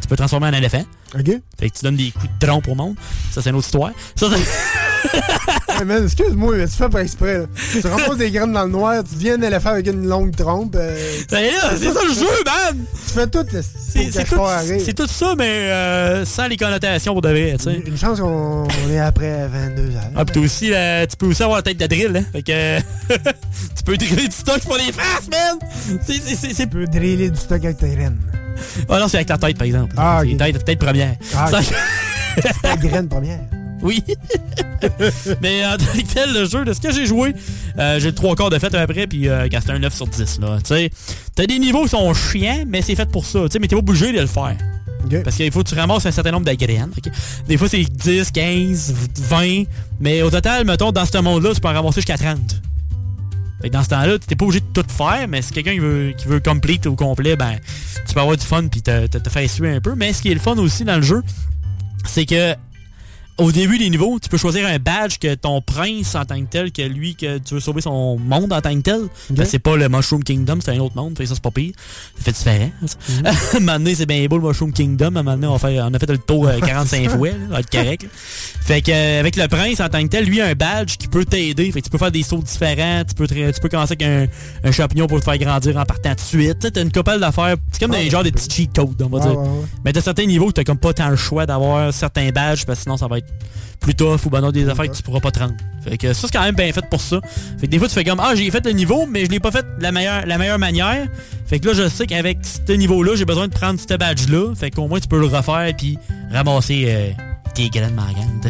Tu peux transformer en éléphant. OK. Fait que tu donnes des coups de trompe au monde. Ça, c'est une autre histoire. Ça, c'est... Man, excuse-moi, mais tu fais pas exprès. Là. Tu ramasses des graines dans le noir, tu deviens un éléphant avec une longue trompe. euh, Ben c'est ça le jeu, man! Tu fais tout. C'est tout, ça, mais euh, sans les connotations pour de vrai, sais. Une chance qu'on on est après 22 heures. Ah, pis t'as aussi, euh, tu peux aussi avoir la tête de drill, hein. Fait que tu peux driller du stock pour les faces, man! C'est, c'est... Tu peux driller du stock avec tes graines. Ah non, c'est avec ta tête, par exemple. Ah, c'est ok. tête, tête première. Ah, Ça- ta graine première. Oui. Mais en tant que tel, le jeu, de ce que j'ai joué, euh, j'ai le trois quarts de fait après, puis euh, c'était un 9 sur 10, là. Tu sais, t'as des niveaux qui sont chiants, mais c'est fait pour ça. Tu sais, mais t'es pas obligé de le faire. Parce qu'il faut que tu ramasses un certain nombre ok? Des fois, c'est 10, 15, 20. Mais au total, mettons, dans ce monde-là, tu peux en ramasser jusqu'à 30. Fait que dans ce temps-là, t'es pas obligé de tout faire, mais si quelqu'un qui veut, qui veut complete au complet, ben, tu peux avoir du fun puis te, te, te faire suer un peu. Mais ce qui est le fun aussi dans le jeu, c'est que au début des niveaux, tu peux choisir un badge que ton prince en tant que tel, que lui, que tu veux sauver son monde en tant que tel. C'est pas le Mushroom Kingdom, c'est un autre monde. Fait que ça, c'est pas pire. Ça fait différent. ça. à un moment donné, c'est bien beau le Mushroom Kingdom. À donné, on, faire- on a fait le tour euh, 45 fois. Là, ça va être correct. là. Fait que euh, avec le prince en tant que tel, lui a un badge qui peut t'aider. Fait que tu peux faire des sauts différents. Tu peux, tu peux commencer avec un, un champignon pour te faire grandir en partant de suite. T'as une couple d'affaires. C'est comme des genres de petits cheat codes, on va dire. ouais, ouais. Mais t'as certains niveaux t'as comme pas tant le choix d'avoir certains badges parce que sinon ça va être plus tough ou ben non, des affaires que tu pourras pas te rendre. Fait que ça c'est quand même bien fait pour ça. Fait que des fois tu fais comme ah j'ai fait le niveau mais je l'ai pas fait de la meilleure, la meilleure manière. Fait que là je sais qu'avec ce niveau là j'ai besoin de prendre ce badge là. Fait qu'au moins tu peux le refaire puis ramasser euh, tes graines mangantes.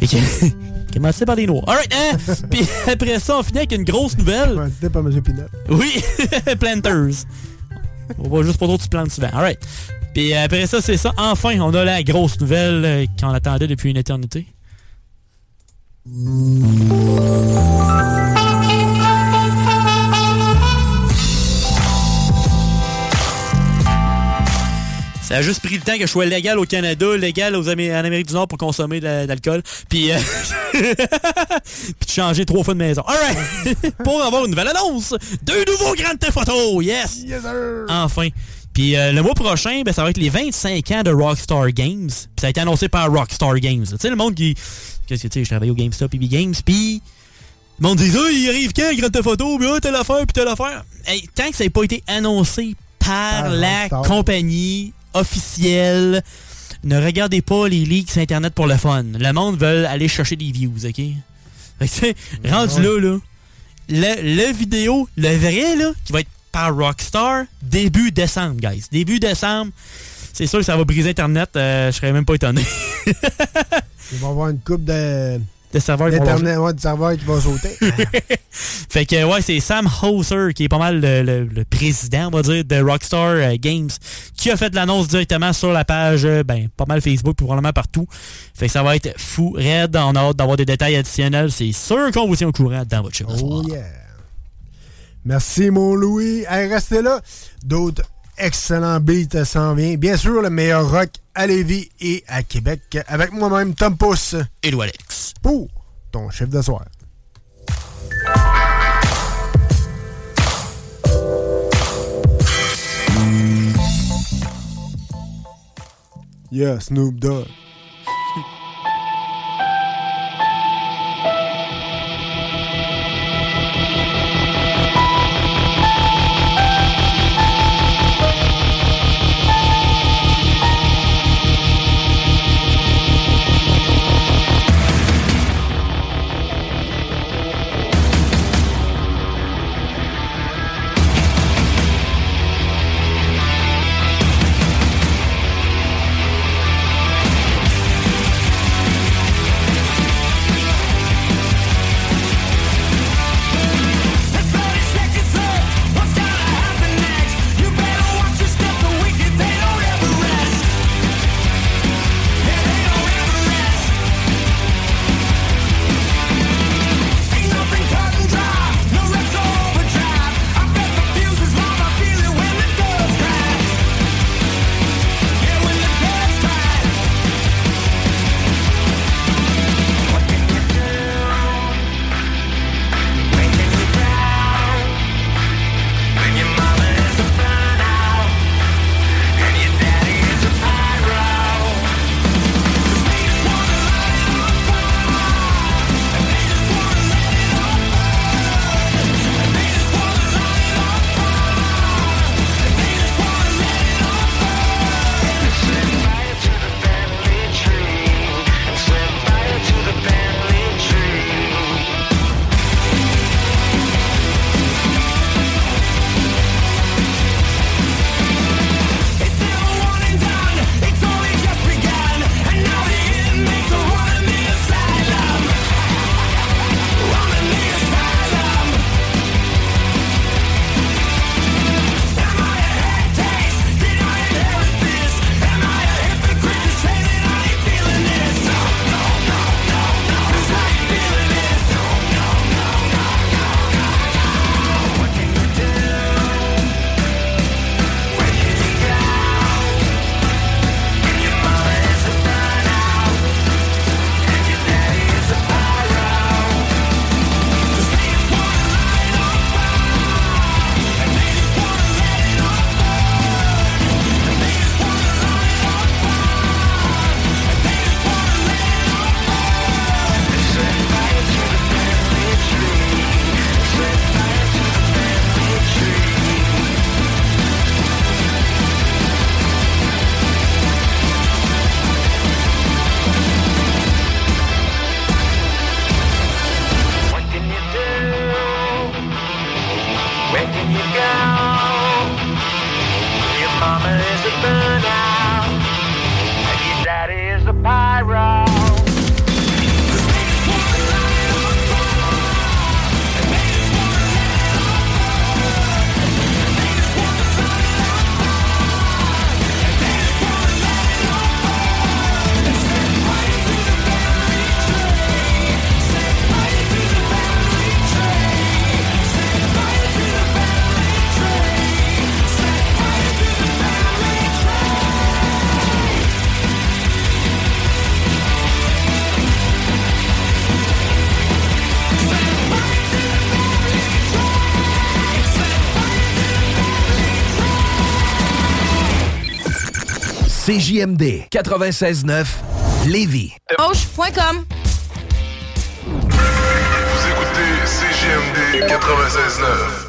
Fait que commencer par des noirs. Alright hein? puis après ça on finit avec une grosse nouvelle. M. Pinot. Oui, Planters. On va juste pour d'autres, tu plantes souvent. Alright. Puis après ça, c'est ça. Enfin, on a la grosse nouvelle euh, qu'on attendait depuis une éternité. Ça a juste pris le temps que je sois légal au Canada, légal aux Amé- en Amérique du Nord pour consommer de la- de l'alcool. Puis, euh, puis de changer trois fois de maison. Alright! pour avoir une nouvelle annonce! Deux nouveaux grandes photos! Yes! Enfin. Puis euh, le mois prochain, ben, ça va être les 25 ans de Rockstar Games. Puis ça a été annoncé par Rockstar Games. Tu sais, le monde qui... Qu'est-ce que tu sais, je travaille au GameStop EB Games. Puis Le monde dit, ah, il arrive quand, grand ta photo, puis ah, telle affaire, puis telle affaire. Hey, tant que ça n'ait pas été annoncé par Par la Rockstar. compagnie officielle, ne regardez pas les leaks sur Internet pour le fun. Le monde veut aller chercher des views, OK? Fait que, tu sais, rendu là, là, le, le vidéo, le vrai, là, qui va être par Rockstar, début décembre, guys. Début décembre, c'est sûr que ça va briser Internet. euh, je serais même pas étonné. Il va y avoir une coupe de. De serveurs qui vont D'Internet, ouais, de serveurs qui va sauter. Fait que, ouais, c'est Sam Hauser, qui est pas mal le, le- le président, on va dire, de Rockstar euh, Games, qui a fait l'annonce directement sur la page, euh, ben, pas mal Facebook, probablement partout. Fait que ça va être fou, raide. On a hâte d'avoir des détails additionnels. C'est sûr qu'on vous tient au courant dans votre show. Oh yeah. Merci, mon Louis. Hey, restez là. D'autres excellents beats s'en viennent. Bien sûr, le meilleur rock à Lévis et à Québec. Avec moi-même, Tom Pousse. Et Lou Alex. Pour ton chef de soir. Yeah, Snoop Dogg. CJMD 96.9 Lévis. Hoche.com Vous écoutez CGMD 96.9.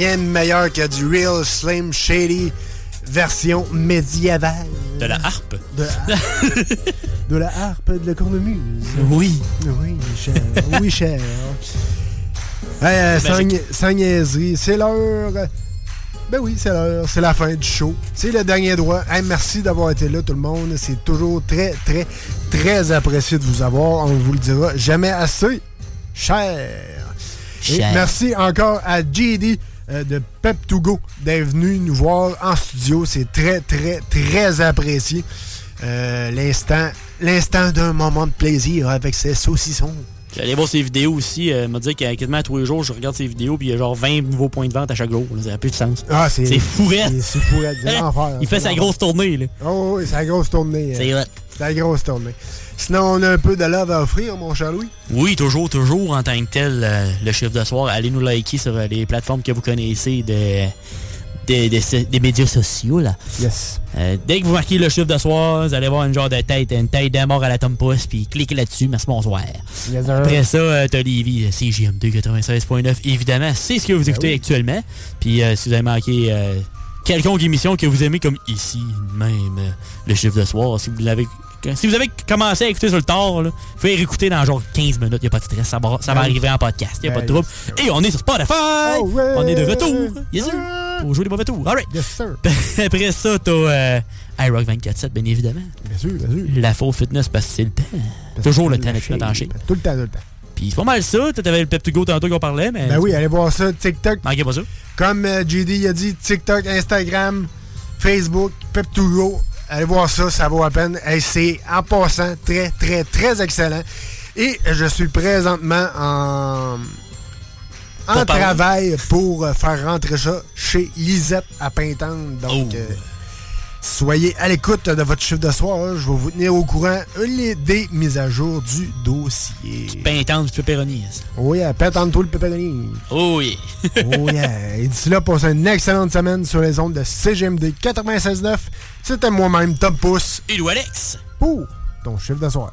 rien de meilleur que du Real Slim Shady version médiévale. De la harpe. De, de la harpe, de la cornemuse. Oui. Oui, cher. Oui, cher. Hey, C'est sans, niaiserie, c'est l'heure. Ben oui, c'est l'heure. C'est la fin du show. C'est le dernier droit. Hey, merci d'avoir été là, tout le monde. C'est toujours très, très, très apprécié de vous avoir. On vous le dira jamais assez. Cher. Et Cher. merci encore à JD de Pep to Go d'être venu nous voir en studio. C'est très, très, très apprécié. Euh, l'instant, l'instant d'un moment de plaisir avec ses saucissons. J'allais voir ses vidéos aussi. euh, m'a dit qu'à quasiment tous les jours, je regarde ses vidéos, puis il y a genre 20 nouveaux points de vente à chaque jour. là. Ça n'a plus de sens. Ah, c'est C'est fourette. C'est c'est fourette. c'est l'enfer, Il fait sa grosse tournée. Là. Oh, oui, sa grosse tournée. C'est euh. La grosse tournée. Sinon, on a un peu de love à offrir, mon cher Louis. Oui, toujours, toujours en tant que tel, euh, le chiffre de soir. Allez nous liker sur euh, les plateformes que vous connaissez de, des- des- des médias sociaux. Là. Yes. Euh, dès que vous marquez le chiffre de soir, vous allez voir une genre de tête, une tête d'un mort à la Tom Pouce, puis cliquez là-dessus, merci bonsoir. Yes. Après ça, euh, t'as Lévis, euh, CGM2 96.9, évidemment, c'est ce que vous écoutez actuellement. Puis si vous avez manqué quelconque émission que vous aimez comme ici, même le chiffre de soir, si vous l'avez si vous avez commencé à écouter sur le tard, là, vous pouvez réécouter dans genre 15 minutes, il a pas de stress, ça va, ça va arriver en podcast, il a pas de trouble. Et on est sur Spotify! On est de retour! Yes sir! Pour jouer les mauvais tours. Alright! Yes sir! Après ça, t'as euh, iRock 24-7, bien évidemment. Bien sûr, bien sûr. La faux fitness parce que c'est le temps. Toujours le temps d'être mettre en shape. Tout le temps, tout le temps. Puis c'est pas mal ça. T'avais le Pep to Go tantôt qu'on parlait, mais. Ben oui, allez voir ça, TikTok. Manquez pas ça. Comme euh, JD a dit, TikTok, Instagram, Facebook, Pep2Go. Allez voir ça, ça vaut la peine. Hey, c'est en passant très, très, très excellent. Et je suis présentement en, en Pour parler? travail pour faire rentrer ça chez Lisette à Pintante. Donc, euh, soyez à l'écoute de votre chiffre de soir. hein. Je vais vous tenir au courant les- des mises à jour du dossier. Pintante du pepperoni. Oh yeah, Pintante-toi le pepperoni. Oh yeah. oh yeah. Et d'ici là, passez une excellente semaine sur les ondes de CGMD 96.9. C'était moi-même, Tom Pouce. Et Lou Alex. Pour ton chiffre de soir.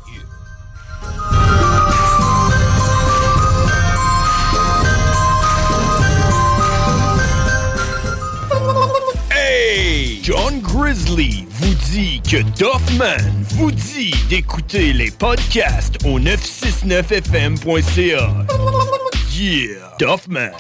John Grizzly vous dit que Doffman vous dit d'écouter les podcasts au 969fm.ca. Yeah! Doffman.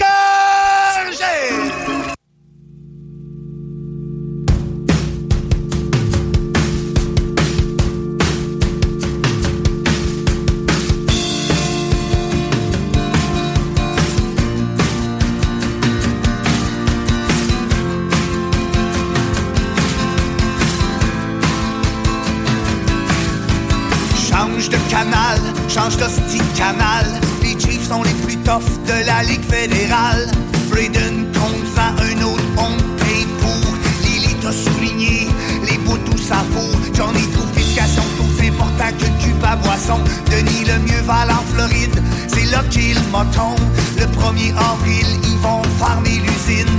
Change d'hostie canal. Les Chiefs sont les plus toughs de la Ligue fédérale. Braden compte un autre on paye pour. Lily t'a souligné les bouts tout ça faux. Johnny trouve qu'éducation c'est aussi important que le cube à boisson. Denis le mieux va en Floride, c'est là qu'il m'attend. Le 1er avril, ils vont farmer l'usine.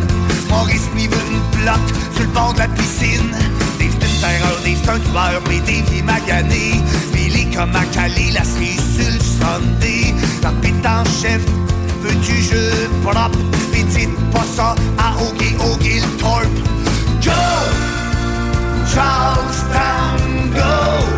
Maurice lui veut une plate sur le bord de la piscine. Dave c'est une terreur, Dave c'est mais Dave il est magané. Billy comme à Calais, la cerise sur le Sunday. En chef, veux-tu jeu propre? Mais dites pas ça à Ogie le Torp. Go! Charlestown, go!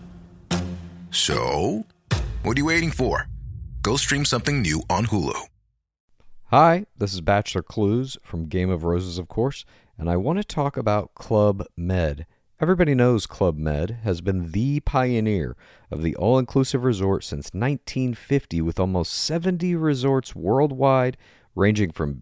So, what are you waiting for? Go stream something new on Hulu. Hi, this is Bachelor Clues from Game of Roses, of course, and I want to talk about Club Med. Everybody knows Club Med has been the pioneer of the all inclusive resort since 1950, with almost 70 resorts worldwide, ranging from